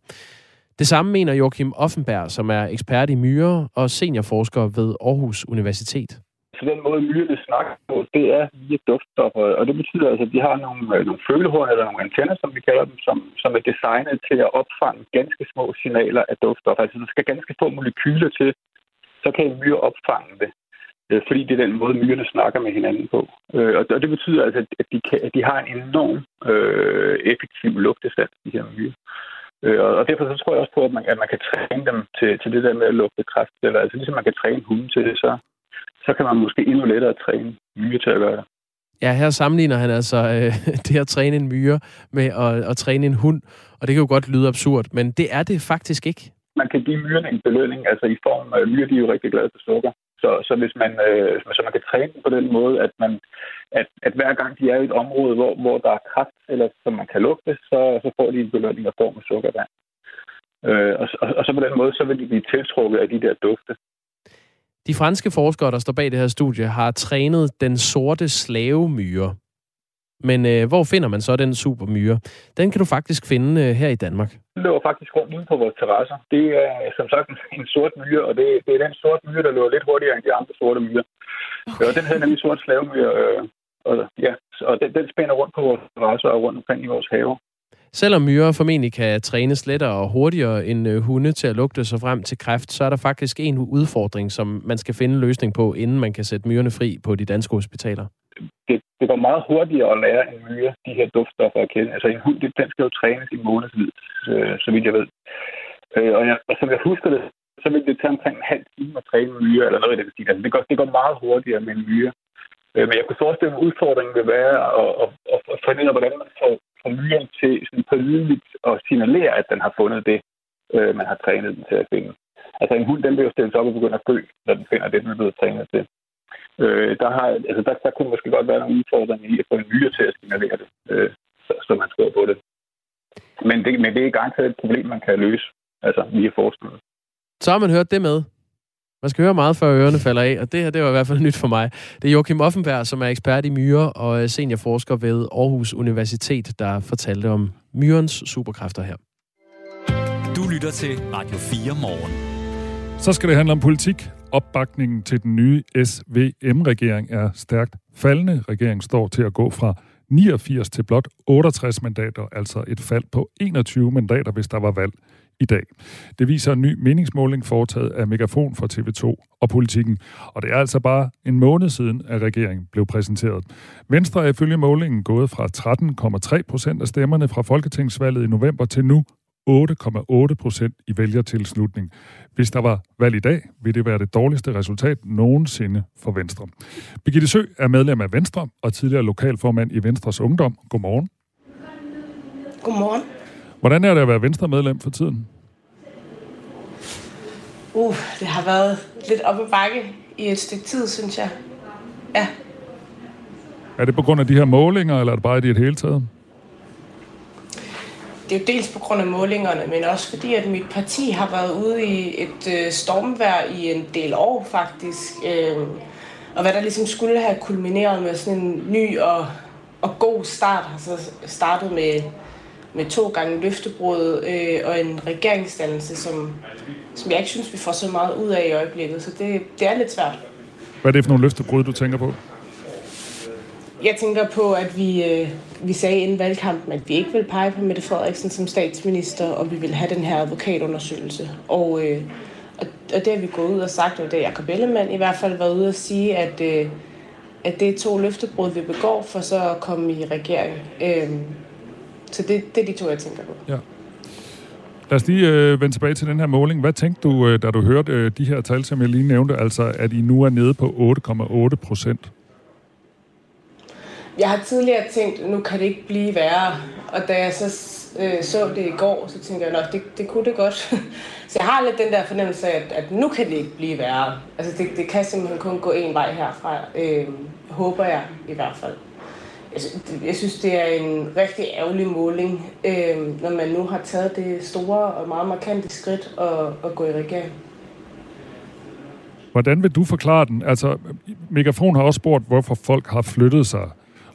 Det samme mener Joachim Offenberg, som er ekspert i myrer og seniorforsker ved Aarhus Universitet. Så den måde, myrerne snakker på, det er via duftstoffer. Og det betyder altså, at de har nogle, øh, nogle følehorn eller nogle antenner, som vi kalder dem, som, som er designet til at opfange ganske små signaler af duftstoffer. Altså, der skal ganske få molekyler til, så kan en myre opfange det. Øh, fordi det er den måde, myrerne snakker med hinanden på. Øh, og det betyder altså, at de, kan, at de har en enorm øh, effektiv lugtesans, de her myrer. Øh, og derfor så tror jeg også på, at man, at man kan træne dem til, til det der med at lugte kræft. Eller altså ligesom man kan træne hunden til det, så, så kan man måske endnu lettere træne myre til at gøre det. Ja, her sammenligner han altså øh, det at træne en myre med at, at træne en hund, og det kan jo godt lyde absurd, men det er det faktisk ikke. Man kan give myrerne en belønning, altså i form af myre, de er jo rigtig glade for sukker. Så, så hvis man, øh, så man kan træne på den måde, at, man, at, at hver gang de er i et område, hvor, hvor der er kraft, eller som man kan lugte, så, så får de en belønning af form af sukkervand. Øh, og, og, og så på den måde, så vil de blive tiltrukket af de der dufte. De franske forskere, der står bag det her studie, har trænet den sorte slavemyre. Men øh, hvor finder man så den supermyre? Den kan du faktisk finde øh, her i Danmark. Den løber faktisk rundt ude på vores terrasser. Det er som sagt en sort myre, og det, det er den sorte myre, der løber lidt hurtigere end de andre sorte myre. Okay. Og den hedder nemlig sort slavemyre, øh, og, ja, og den, den spænder rundt på vores terrasser og rundt omkring i vores have. Selvom myrer formentlig kan trænes lettere og hurtigere end øh, hunde til at lugte sig frem til kræft, så er der faktisk en udfordring, som man skal finde en løsning på, inden man kan sætte myrerne fri på de danske hospitaler. Det, det går meget hurtigere at lære en myre de her duftstoffer at kende. Altså en hund, den skal jo trænes i månedsvis, øh, så vidt jeg ved. Øh, og, jeg, og som jeg husker det, så vil det tage omkring en halv time at træne en myre, eller noget i den stil. Altså det går, det går meget hurtigere med en myre. Øh, men jeg kunne forestille mig, at udfordringen vil være at, at, at, at finde ud af, hvordan man får for myren til sådan pålideligt at signalere, at den har fundet det, øh, man har trænet den til at finde. Altså en hund, den vil jo stille sig op og begynde at gø, når den finder det, den er blevet trænet til. Øh, der, har, altså der, der kunne måske godt være nogle udfordringer i at få en myre til at signalere det, øh, så, så man skriver på det. Men det, men det er garanteret et problem, man kan løse, altså via forskning. Så har man hørt det med. Man skal høre meget, før ørerne falder af, og det her det var i hvert fald nyt for mig. Det er Joachim Offenberg, som er ekspert i myrer og seniorforsker ved Aarhus Universitet, der fortalte om myrens superkræfter her. Du lytter til Radio 4 morgen. Så skal det handle om politik. Opbakningen til den nye SVM-regering er stærkt faldende. Regeringen står til at gå fra 89 til blot 68 mandater, altså et fald på 21 mandater, hvis der var valg i dag. Det viser en ny meningsmåling foretaget af Megafon for TV2 og politikken. Og det er altså bare en måned siden, at regeringen blev præsenteret. Venstre er ifølge målingen gået fra 13,3 procent af stemmerne fra Folketingsvalget i november til nu 8,8 procent i vælgertilslutning. Hvis der var valg i dag, vil det være det dårligste resultat nogensinde for Venstre. Birgitte Sø er medlem af Venstre og tidligere lokalformand i Venstres Ungdom. Godmorgen. Godmorgen. Hvordan er det at være Venstre-medlem for tiden? Uh, det har været lidt op ad bakke i et stykke tid, synes jeg. Ja. Er det på grund af de her målinger, eller er det bare i det hele taget? Det er jo dels på grund af målingerne, men også fordi, at mit parti har været ude i et øh, stormvær i en del år faktisk. Øh, og hvad der ligesom skulle have kulmineret med sådan en ny og, og god start, har så startet med, med to gange løftebrud øh, og en regeringsdannelse, som, som jeg ikke synes, vi får så meget ud af i øjeblikket. Så det, det er lidt svært. Hvad er det for nogle løftebrud, du tænker på? Jeg tænker på, at vi, øh, vi sagde inden valgkampen, at vi ikke vil pege på Mette Frederiksen som statsminister, og vi vil have den her advokatundersøgelse. Og, øh, og, og det har vi gået ud og sagt, og det er Jacob Ellemann i hvert fald været ude og sige, at, øh, at det er to løftebrud, vi begår, for så at komme i regering. Øh, så det, det er de to, jeg tænker på. Ja. Lad os lige øh, vende tilbage til den her måling. Hvad tænkte du, øh, da du hørte øh, de her tal, som jeg lige nævnte, altså at I nu er nede på 8,8 procent? Jeg har tidligere tænkt, nu kan det ikke blive værre. Og da jeg så øh, så det i går, så tænkte jeg nok, det, det kunne det godt. så jeg har lidt den der fornemmelse af, at, at nu kan det ikke blive værre. Altså det, det kan simpelthen kun gå en vej herfra. Øh, håber jeg i hvert fald. Jeg, jeg synes, det er en rigtig ærgerlig måling, øh, når man nu har taget det store og meget markante skridt at, at gå i regering. Hvordan vil du forklare den? Altså, Megafon har også spurgt, hvorfor folk har flyttet sig.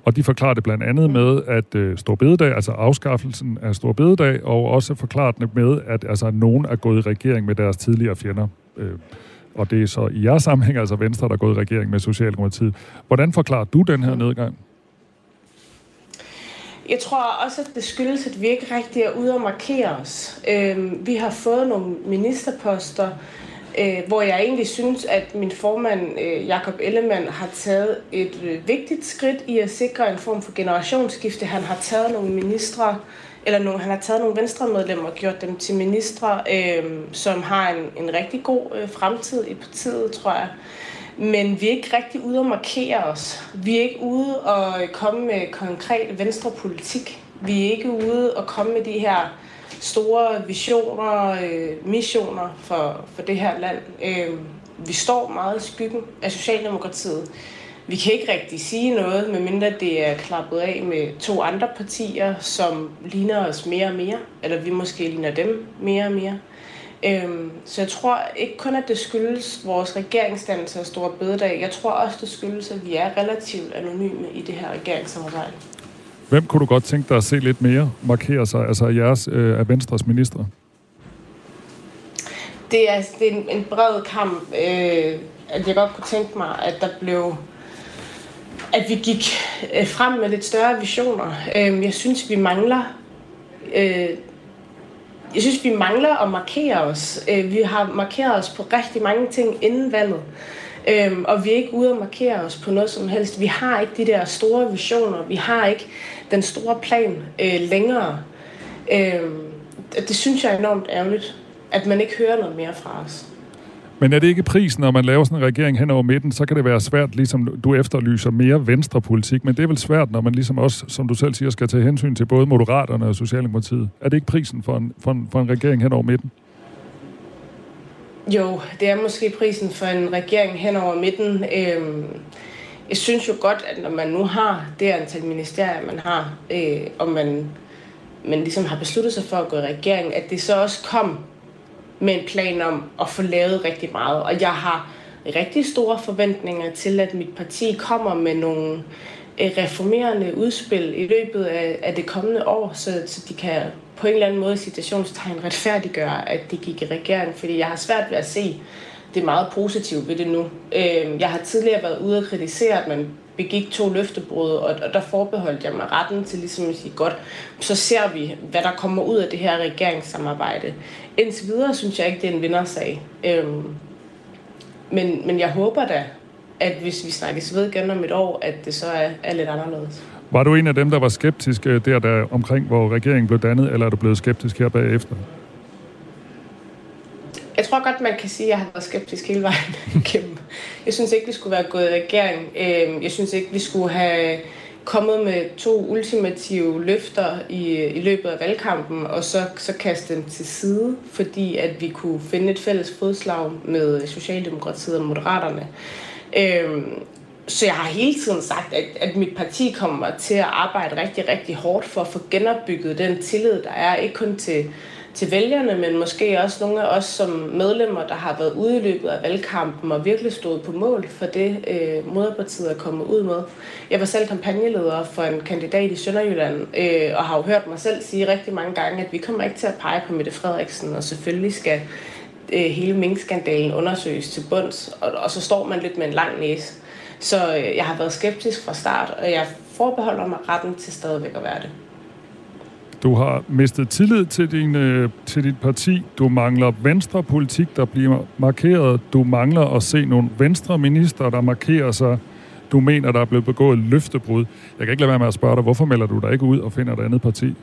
Og de forklarer det blandt andet med, at øh, Stor Bededag, altså afskaffelsen af Stor Bededag, og også forklarer det med, at altså, nogen er gået i regering med deres tidligere fjender. Øh, og det er så i jeres sammenhæng, altså Venstre, der er gået i regering med Socialdemokratiet. Hvordan forklarer du den her nedgang? Jeg tror også, at det skyldes, at vi ikke rigtig er ude og markere os. Øh, vi har fået nogle ministerposter, øh, hvor jeg egentlig synes, at min formand, øh, Jakob Ellemann, har taget et øh, vigtigt skridt i at sikre en form for generationsskifte. Han har taget nogle ministre, eller nogle, han har taget nogle venstremedlemmer og gjort dem til ministre, øh, som har en, en rigtig god øh, fremtid i partiet, tror jeg. Men vi er ikke rigtig ude at markere os. Vi er ikke ude og komme med konkret venstrepolitik. Vi er ikke ude og komme med de her store visioner, øh, missioner for, for det her land. Øh, vi står meget i skyggen af Socialdemokratiet. Vi kan ikke rigtig sige noget, medmindre det er klappet af med to andre partier, som ligner os mere og mere, eller vi måske ligner dem mere og mere. Øhm, så jeg tror ikke kun, at det skyldes vores regeringsdannelse og store bededag. Jeg tror også, det skyldes, at vi er relativt anonyme i det her regeringssamarbejde. Hvem kunne du godt tænke dig at se lidt mere markere sig, altså jeres øh, af Venstres ministre? Det er, det er en, en bred kamp, øh, at jeg godt kunne tænke mig, at der blev at vi gik øh, frem med lidt større visioner. Øh, jeg synes, vi mangler øh, jeg synes, vi mangler at markere os. Øh, vi har markeret os på rigtig mange ting inden valget. Øhm, og vi er ikke ude at markere os på noget som helst. Vi har ikke de der store visioner. Vi har ikke den store plan øh, længere. Øhm, det synes jeg er enormt ærgerligt, at man ikke hører noget mere fra os. Men er det ikke prisen, når man laver sådan en regering hen over midten, så kan det være svært, ligesom du efterlyser mere venstrepolitik, men det er vel svært, når man ligesom også, som du selv siger, skal tage hensyn til både Moderaterne og Socialdemokratiet. Er det ikke prisen for en, for en, for en regering hen over midten? Jo, det er måske prisen for en regering hen over midten. Øhm, jeg synes jo godt, at når man nu har det antal ministerier, man har, øh, og man, man ligesom har besluttet sig for at gå i regering, at det så også kom med en plan om at få lavet rigtig meget. Og jeg har rigtig store forventninger til, at mit parti kommer med nogle øh, reformerende udspil i løbet af, af det kommende år, så, så de kan på en eller anden måde citationstegn retfærdiggøre, at det gik i regering, fordi jeg har svært ved at se det meget positivt ved det nu. Øhm, jeg har tidligere været ude og kritisere, at man begik to løftebrud, og, og der forbeholdt jeg mig retten til ligesom at sige, godt, så ser vi, hvad der kommer ud af det her regeringssamarbejde. Indtil videre synes jeg ikke, det er en vindersag. Øhm, men, men jeg håber da, at hvis vi snakkes ved igen om et år, at det så er, er lidt anderledes. Var du en af dem, der var skeptisk øh, der, der omkring, hvor regeringen blev dannet, eller er du blevet skeptisk her bagefter? Jeg tror godt, man kan sige, at jeg har været skeptisk hele vejen igennem. Jeg synes ikke, vi skulle være gået i regering. Øhm, jeg synes ikke, vi skulle have kommet med to ultimative løfter i, i løbet af valgkampen, og så, så kaste dem til side, fordi at vi kunne finde et fælles fodslag med Socialdemokratiet og Moderaterne. Øhm, så jeg har hele tiden sagt, at, at mit parti kommer til at arbejde rigtig, rigtig hårdt for at få genopbygget den tillid, der er, ikke kun til til vælgerne, men måske også nogle af os som medlemmer, der har været ude i løbet af valgkampen og virkelig stået på mål for det, øh, moderpartiet er kommet ud med. Jeg var selv kampagneleder for en kandidat i Sønderjylland, øh, og har jo hørt mig selv sige rigtig mange gange, at vi kommer ikke til at pege på Mette Frederiksen, og selvfølgelig skal øh, hele minkskandalen undersøges til bunds, og, og så står man lidt med en lang næse. Så øh, jeg har været skeptisk fra start, og jeg forbeholder mig retten til stadigvæk at være det. Du har mistet tillid til, din, øh, til dit parti. Du mangler venstre politik, der bliver markeret. Du mangler at se nogle venstre minister, der markerer sig. Du mener, der er blevet begået løftebrud. Jeg kan ikke lade være med at spørge dig, hvorfor melder du dig ikke ud og finder et andet parti?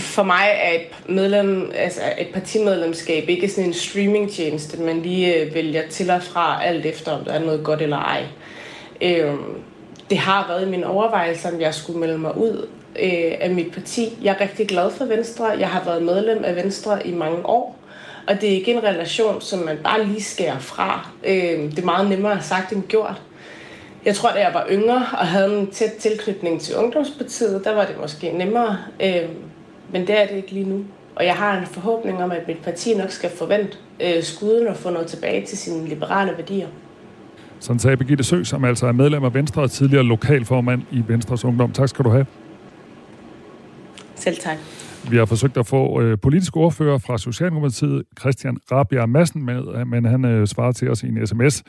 For mig er et, medlem, altså et partimedlemskab ikke sådan en streamingtjeneste, man lige øh, vælger til og fra, alt efter om der er noget godt eller ej. Øhm, det har været i min overvejelse, om jeg skulle melde mig ud øh, af mit parti. Jeg er rigtig glad for Venstre. Jeg har været medlem af Venstre i mange år. Og det er ikke en relation, som man bare lige skærer fra. Øh, det er meget nemmere sagt end gjort. Jeg tror, da jeg var yngre og havde en tæt tilknytning til Ungdomspartiet, der var det måske nemmere. Øh, men det er det ikke lige nu. Og jeg har en forhåbning om, at mit parti nok skal forvente øh, skuden og få noget tilbage til sine liberale værdier. Sådan sagde Birgitte Sø, som altså er medlem af Venstre og tidligere lokalformand i Venstres Ungdom. Tak skal du have. Selv tak. Vi har forsøgt at få øh, politisk ordfører fra Socialdemokratiet, Christian Rabia Madsen, med, men han øh, svarer til os i en sms.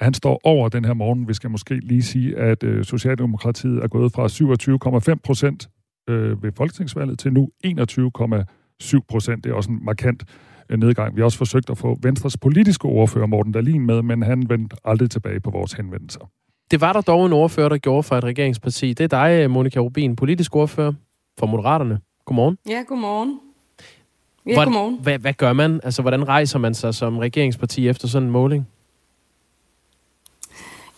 Han står over den her morgen. Vi skal måske lige sige, at øh, Socialdemokratiet er gået fra 27,5 procent øh, ved folketingsvalget til nu 21,7 procent. Det er også en markant nedgang. Vi har også forsøgt at få Venstres politiske ordfører Morten Dalin med, men han vendte aldrig tilbage på vores henvendelser. Det var der dog en ordfører, der gjorde fra et regeringsparti. Det er dig, Monika Rubin, politisk ordfører for Moderaterne. Godmorgen. Ja, godmorgen. Ja, Hvordan, godmorgen. Hvad, hvad gør man? Altså, hvordan rejser man sig som regeringsparti efter sådan en måling?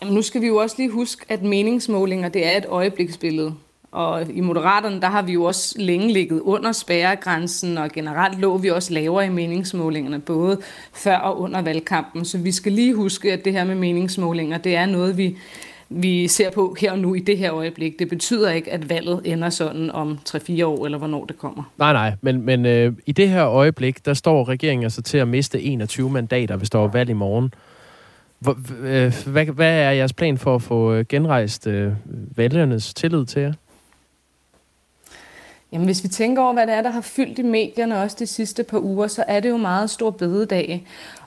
Jamen, nu skal vi jo også lige huske, at meningsmålinger, det er et øjebliksbillede. Og i Moderaterne, der har vi jo også længe ligget under spærregrænsen, og generelt lå vi også lavere i meningsmålingerne, både før og under valgkampen. Så vi skal lige huske, at det her med meningsmålinger, det er noget, vi, vi ser på her og nu i det her øjeblik. Det betyder ikke, at valget ender sådan om 3-4 år, eller hvornår det kommer. Nej, nej, men, men øh, i det her øjeblik, der står regeringen altså til at miste 21 mandater, hvis der er valg i morgen. Hvor, øh, hvad, hvad er jeres plan for at få øh, genrejst øh, vælgernes tillid til jer? Jamen, hvis vi tænker over, hvad det er, der har fyldt i medierne også de sidste par uger, så er det jo meget stor bededag.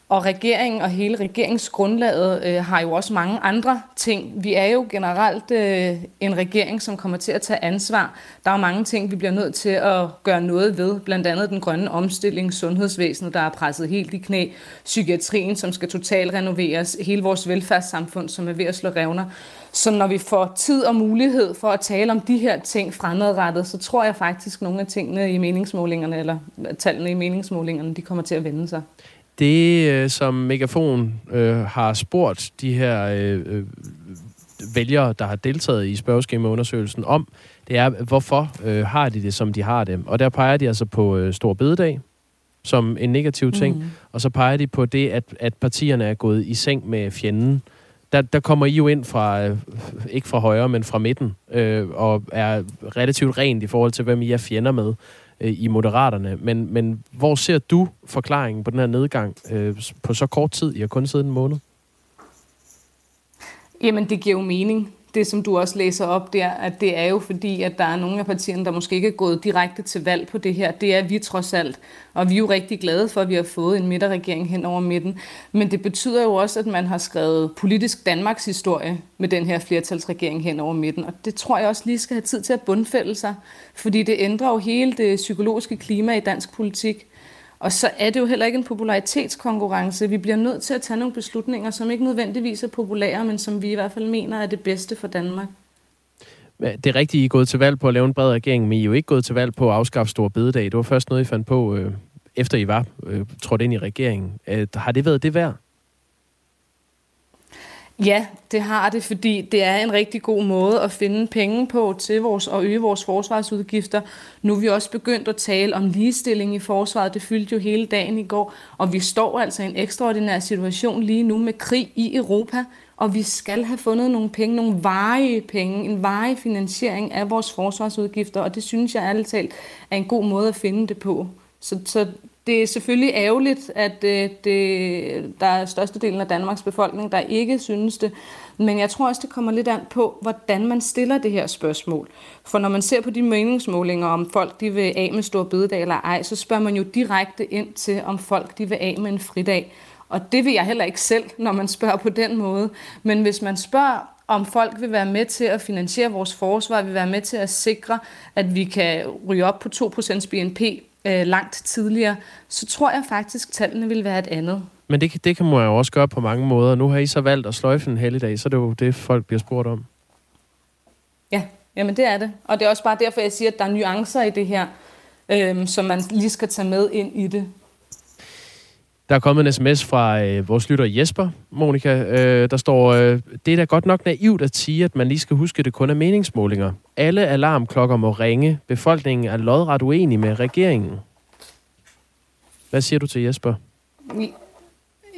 Og regeringen og hele regeringsgrundlaget øh, har jo også mange andre ting. Vi er jo generelt øh, en regering, som kommer til at tage ansvar. Der er jo mange ting, vi bliver nødt til at gøre noget ved. Blandt andet den grønne omstilling, sundhedsvæsenet, der er presset helt i knæ, psykiatrien, som skal totalt renoveres, hele vores velfærdssamfund, som er ved at slå revner. Så når vi får tid og mulighed for at tale om de her ting fremadrettet, så tror jeg faktisk, at nogle af tingene i meningsmålingerne, eller tallene i meningsmålingerne, de kommer til at vende sig. Det, øh, som Megafon øh, har spurgt de her øh, øh, vælgere, der har deltaget i spørgeskemaundersøgelsen om, det er, hvorfor øh, har de det, som de har det? Og der peger de altså på øh, Stor Bededag, som en negativ ting, mm. og så peger de på det, at, at partierne er gået i seng med fjenden. Der, der kommer I jo ind fra, øh, ikke fra højre, men fra midten, øh, og er relativt rent i forhold til, hvem I er fjender med øh, i Moderaterne. Men, men hvor ser du forklaringen på den her nedgang øh, på så kort tid? I har kun siddet en måned. Jamen, det giver jo mening det, som du også læser op der, at det er jo fordi, at der er nogle af partierne, der måske ikke er gået direkte til valg på det her. Det er vi trods alt. Og vi er jo rigtig glade for, at vi har fået en midterregering hen over midten. Men det betyder jo også, at man har skrevet politisk Danmarks historie med den her flertalsregering hen over midten. Og det tror jeg også lige skal have tid til at bundfælde sig. Fordi det ændrer jo hele det psykologiske klima i dansk politik. Og så er det jo heller ikke en popularitetskonkurrence. Vi bliver nødt til at tage nogle beslutninger, som ikke nødvendigvis er populære, men som vi i hvert fald mener er det bedste for Danmark. Det er rigtigt, I er gået til valg på at lave en bred regering, men I er jo ikke gået til valg på at afskaffe store bededag. Det var først noget, I fandt på, øh, efter I var øh, trådt ind i regeringen. Øh, har det været det værd? Ja, det har det, fordi det er en rigtig god måde at finde penge på til vores og øge vores forsvarsudgifter. Nu er vi også begyndt at tale om ligestilling i forsvaret. Det fyldte jo hele dagen i går, og vi står altså i en ekstraordinær situation lige nu med krig i Europa, og vi skal have fundet nogle penge, nogle varige penge, en varig finansiering af vores forsvarsudgifter, og det synes jeg ærligt talt er en god måde at finde det på. Så, så det er selvfølgelig ærgerligt, at øh, det, der er størstedelen af Danmarks befolkning, der ikke synes det. Men jeg tror også, det kommer lidt an på, hvordan man stiller det her spørgsmål. For når man ser på de meningsmålinger, om folk de vil af med stor bededag eller ej, så spørger man jo direkte ind til, om folk de vil af med en fridag. Og det vil jeg heller ikke selv, når man spørger på den måde. Men hvis man spørger, om folk vil være med til at finansiere vores forsvar, vil være med til at sikre, at vi kan ryge op på 2% BNP øh, langt tidligere, så tror jeg faktisk, tallene vil være et andet. Men det, det kan man jo også gøre på mange måder. Nu har I så valgt at sløjfe en helligdag, så det er jo det, folk bliver spurgt om. Ja, jamen det er det. Og det er også bare derfor, jeg siger, at der er nuancer i det her, øh, som man lige skal tage med ind i det. Der er kommet en sms fra øh, vores lytter Jesper, Monika. Øh, der står, øh, det er da godt nok naivt at sige, at man lige skal huske, at det kun er meningsmålinger. Alle alarmklokker må ringe. Befolkningen er lodret uenig med regeringen. Hvad siger du til Jesper?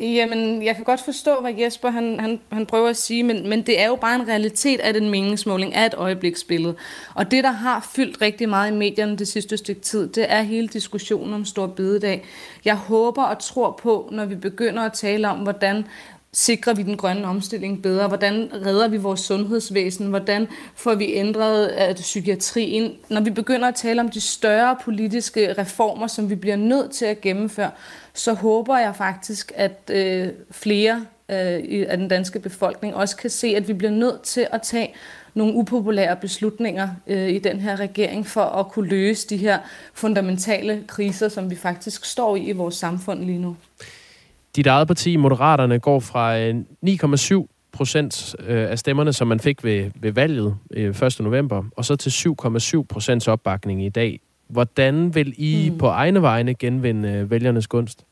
Jamen, jeg kan godt forstå, hvad Jesper han, han, han prøver at sige, men, men det er jo bare en realitet, at en meningsmåling er et øjebliksbillede. Og det, der har fyldt rigtig meget i medierne det sidste stykke tid, det er hele diskussionen om Stor Bededag. Jeg håber og tror på, når vi begynder at tale om, hvordan sikrer vi den grønne omstilling bedre? Hvordan redder vi vores sundhedsvæsen? Hvordan får vi ændret at psykiatrien? Når vi begynder at tale om de større politiske reformer, som vi bliver nødt til at gennemføre, så håber jeg faktisk, at øh, flere øh, af den danske befolkning også kan se, at vi bliver nødt til at tage nogle upopulære beslutninger øh, i den her regering for at kunne løse de her fundamentale kriser, som vi faktisk står i i vores samfund lige nu. Dit eget parti, Moderaterne, går fra 9,7 øh, procent øh, af stemmerne, som man fik ved, ved valget 1. Øh, november, og så til 7,7 procents opbakning i dag. Hvordan vil I mm. på egne vegne genvinde vælgernes gunst?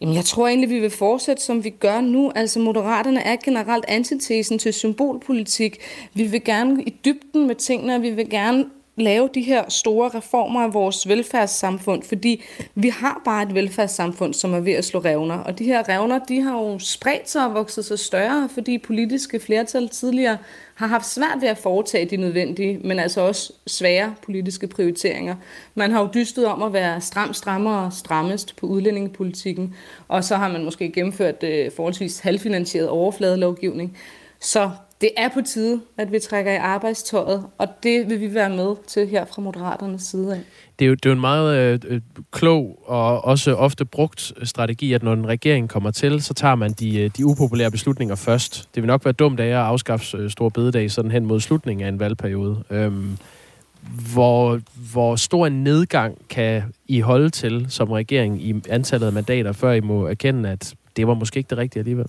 Jamen, jeg tror egentlig, vi vil fortsætte, som vi gør nu. Altså, Moderaterne er generelt antitesen til symbolpolitik. Vi vil gerne i dybden med tingene, vi vil gerne lave de her store reformer af vores velfærdssamfund, fordi vi har bare et velfærdssamfund, som er ved at slå revner. Og de her revner, de har jo spredt sig og vokset sig større, fordi politiske flertal tidligere har haft svært ved at foretage de nødvendige, men altså også svære politiske prioriteringer. Man har jo dystet om at være stram, strammere og strammest på udlændingepolitikken, og så har man måske gennemført øh, forholdsvis halvfinansieret overfladelovgivning. Så det er på tide, at vi trækker i arbejdstøjet, og det vil vi være med til her fra Moderaternes side af. Det er jo, det er jo en meget øh, klog og også ofte brugt strategi, at når en regering kommer til, så tager man de, øh, de upopulære beslutninger først. Det vil nok være dumt af at afskaffe øh, store bededag sådan hen mod slutningen af en valgperiode. Øhm, hvor, hvor stor en nedgang kan I holde til som regering i antallet af mandater, før I må erkende, at det var måske ikke det rigtige alligevel?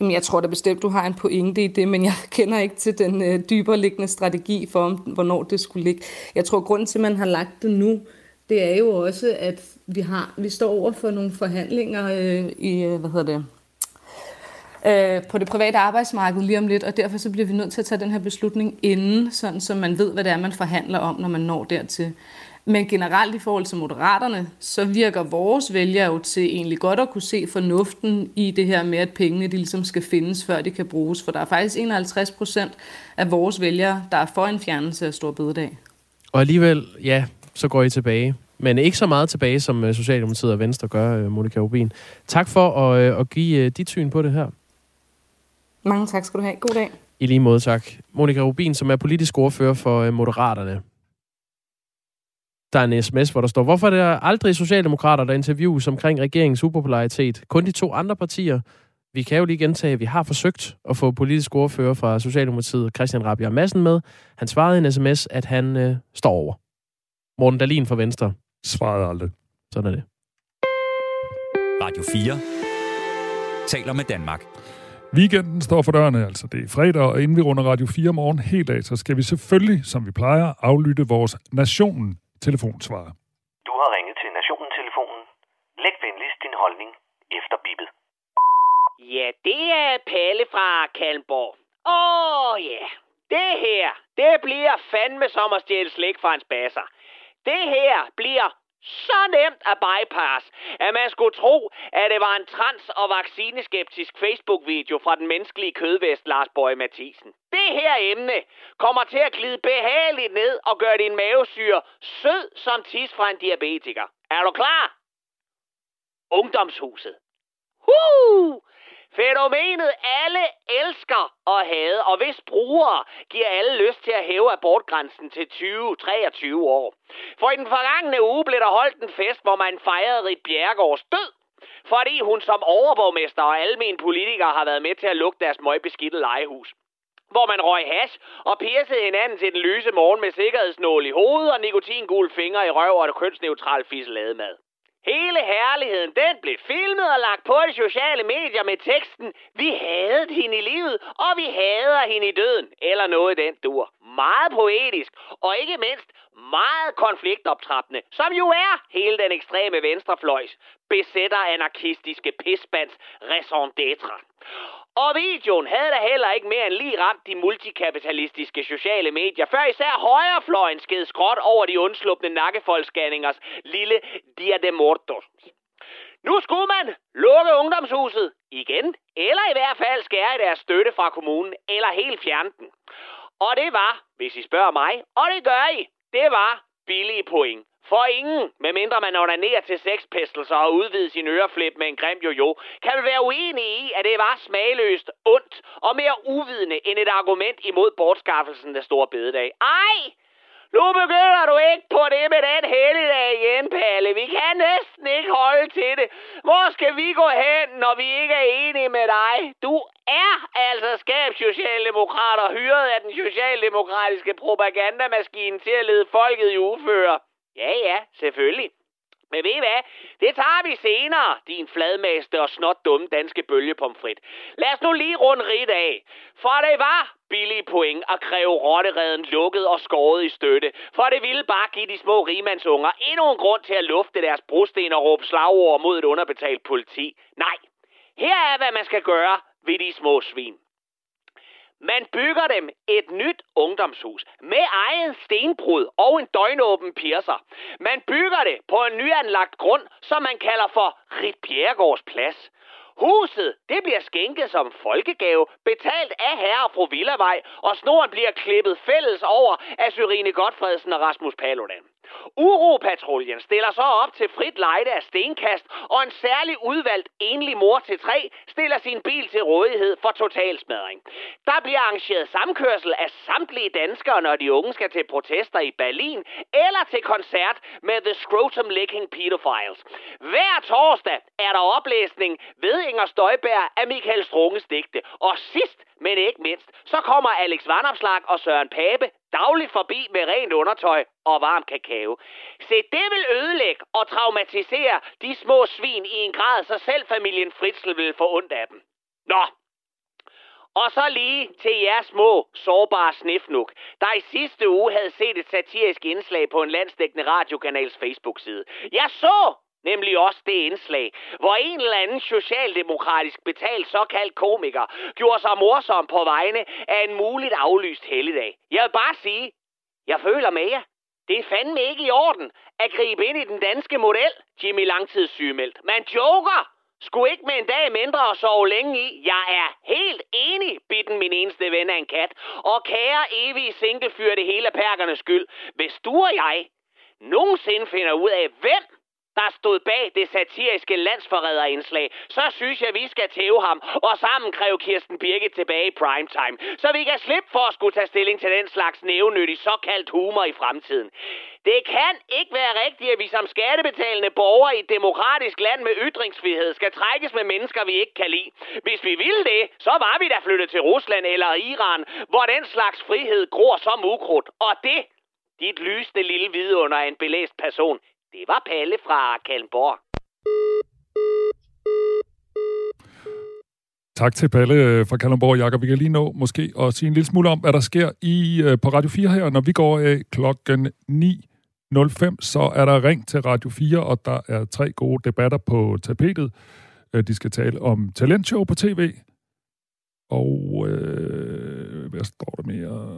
Jeg tror da bestemt, du har en pointe i det, men jeg kender ikke til den øh, dybere liggende strategi for, hvornår det skulle ligge. Jeg tror, grunden til, at man har lagt det nu, det er jo også, at vi har vi står over for nogle forhandlinger øh, i, øh, hvad hedder det, øh, på det private arbejdsmarked lige om lidt, og derfor så bliver vi nødt til at tage den her beslutning inden, sådan så man ved, hvad det er, man forhandler om, når man når dertil. Men generelt i forhold til moderaterne, så virker vores vælgere jo til egentlig godt at kunne se fornuften i det her med, at pengene de ligesom skal findes, før de kan bruges. For der er faktisk 51 procent af vores vælgere, der er for en fjernelse af stor bededag. Og alligevel, ja, så går I tilbage. Men ikke så meget tilbage, som øh, Socialdemokratiet og Venstre gør, øh, Monika Rubin. Tak for at, øh, at give dit syn på det her. Mange tak skal du have. God dag. I lige måde, tak. Monika Rubin, som er politisk ordfører for Moderaterne. Der er en sms, hvor der står, hvorfor er det aldrig socialdemokrater, der interviews omkring regeringens upopularitet? Kun de to andre partier. Vi kan jo lige gentage, at vi har forsøgt at få politisk ordfører fra Socialdemokratiet, Christian Rabia Madsen, med. Han svarede i en sms, at han øh, står over. Morten Dalin fra Venstre. Svaret aldrig. Sådan er det. Radio 4 taler med Danmark. Weekenden står for dørene, altså det er fredag, og inden vi runder Radio 4 morgen helt af, så skal vi selvfølgelig, som vi plejer, aflytte vores Nationen telefonsvar. Du har ringet til Nationen-telefonen. Læg venligst din holdning efter bippet. Ja, det er Palle fra Kalmborg. Åh oh, ja, det her, det bliver fandme som at stjæle slik fra en spasser. Det her bliver så nemt at bypass, at man skulle tro, at det var en trans- og vaccineskeptisk Facebook-video fra den menneskelige kødvest Lars Bøge Mathisen. Det her emne kommer til at glide behageligt ned og gøre din mavesyre sød som tis fra en diabetiker. Er du klar? Ungdomshuset. Huh! Fænomenet alle elsker og hade, og hvis brugere giver alle lyst til at hæve abortgrænsen til 20-23 år. For i den forgangne uge blev der holdt en fest, hvor man fejrede Rit Bjergårds død, fordi hun som overborgmester og almen politiker har været med til at lukke deres møgbeskidte legehus hvor man røg hash og piercede hinanden til den lyse morgen med sikkerhedsnål i hovedet og nikotingul fingre i røv og et kønsneutral fisselademad. Hele herligheden, den blev filmet og lagt på de sociale medier med teksten Vi havde hende i livet, og vi hader hende i døden. Eller noget i den dur. Meget poetisk, og ikke mindst meget konfliktoptrappende, som jo er hele den ekstreme venstrefløjs besætter anarkistiske pisbands raison d'etre. Og videoen havde da heller ikke mere end lige ramt de multikapitalistiske sociale medier, før især højrefløjen sked skråt over de undslupne nakkefoldskanningers lille Dia de Mortos. Nu skulle man lukke ungdomshuset igen, eller i hvert fald skære i deres støtte fra kommunen, eller helt fjerne den. Og det var, hvis I spørger mig, og det gør I, det var billige point. For ingen, medmindre man onanerer til sexpestelser og udvider sin øreflip med en grim jojo, kan vel være uenig i, at det var smagløst, ondt og mere uvidende end et argument imod bortskaffelsen af store bededag. Ej! Nu begynder du ikke på det med den helligdag igen, Palle. Vi kan næsten ikke holde til det. Hvor skal vi gå hen, når vi ikke er enige med dig? Du er altså skab socialdemokrater hyret af den socialdemokratiske propagandamaskine til at lede folket i uføre. Ja, ja, selvfølgelig. Men ved I hvad? Det tager vi senere, din fladmaste og snot dumme danske bølgepomfrit. Lad os nu lige runde rigt af. For det var billige point at kræve rottereden lukket og skåret i støtte. For det ville bare give de små rigmandsunger endnu en grund til at lufte deres brosten og råbe slagord mod et underbetalt politi. Nej, her er hvad man skal gøre ved de små svin. Man bygger dem et nyt ungdomshus med egen stenbrud og en døgnåben piercer. Man bygger det på en nyanlagt grund, som man kalder for Rit Bjergårds Plads. Huset, det bliver skænket som folkegave, betalt af herre og fru Villavej, og snoren bliver klippet fælles over af Syrine Godfredsen og Rasmus Paludan. Uropatruljen stiller så op til frit lejde af stenkast, og en særlig udvalgt enlig mor til tre stiller sin bil til rådighed for totalsmadring. Der bliver arrangeret samkørsel af samtlige danskere, når de unge skal til protester i Berlin, eller til koncert med The Scrotum Licking Pedophiles. Hver torsdag er der oplæsning ved Inger Støjberg af Michael Strunges digte, og sidst men ikke mindst, så kommer Alex Vandopslag og Søren Pape dagligt forbi med rent undertøj og varm kakao. Se, det vil ødelægge og traumatisere de små svin i en grad, så selv familien Fritzl vil få ondt af dem. Nå, og så lige til jer små, sårbare snifnuk, der i sidste uge havde set et satirisk indslag på en landsdækkende radiokanals Facebook-side. Jeg så Nemlig også det indslag, hvor en eller anden socialdemokratisk betalt såkaldt komiker gjorde sig morsom på vegne af en muligt aflyst helligdag. Jeg vil bare sige, jeg føler med jer. Det er fandme ikke i orden at gribe ind i den danske model, Jimmy Langtidssygemeldt. Man joker! Skulle ikke med en dag mindre og sove længe i. Jeg er helt enig, bitten min eneste ven af en kat. Og kære evige singlefyr, det hele perkernes skyld. Hvis du og jeg nogensinde finder ud af, hvem der stod bag det satiriske landsforræderindslag, så synes jeg, vi skal tæve ham og sammen kræve Kirsten Birke tilbage i primetime, så vi kan slippe for at skulle tage stilling til den slags nævnyttig såkaldt humor i fremtiden. Det kan ikke være rigtigt, at vi som skattebetalende borgere i et demokratisk land med ytringsfrihed skal trækkes med mennesker, vi ikke kan lide. Hvis vi ville det, så var vi da flyttet til Rusland eller Iran, hvor den slags frihed gror som ukrudt. Og det Dit lysende lille vidunder af en belæst person. Det var Palle fra Kalmborg. Tak til Palle øh, fra Kalundborg, Jakob. Vi kan lige nå måske at sige en lille smule om, hvad der sker i øh, på Radio 4 her. Når vi går af klokken 9.05, så er der ring til Radio 4, og der er tre gode debatter på tapetet. De skal tale om talentshow på tv, og øh, hvad står der mere?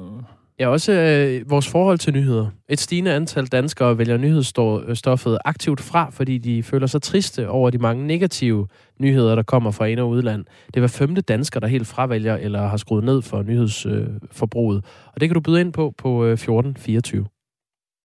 Ja, også øh, vores forhold til nyheder. Et stigende antal danskere vælger nyhedsstoffet aktivt fra, fordi de føler sig triste over de mange negative nyheder, der kommer fra ind- og udland. Det er hver femte dansker, der helt fravælger eller har skruet ned for nyhedsforbruget. Øh, og det kan du byde ind på på øh, 1424.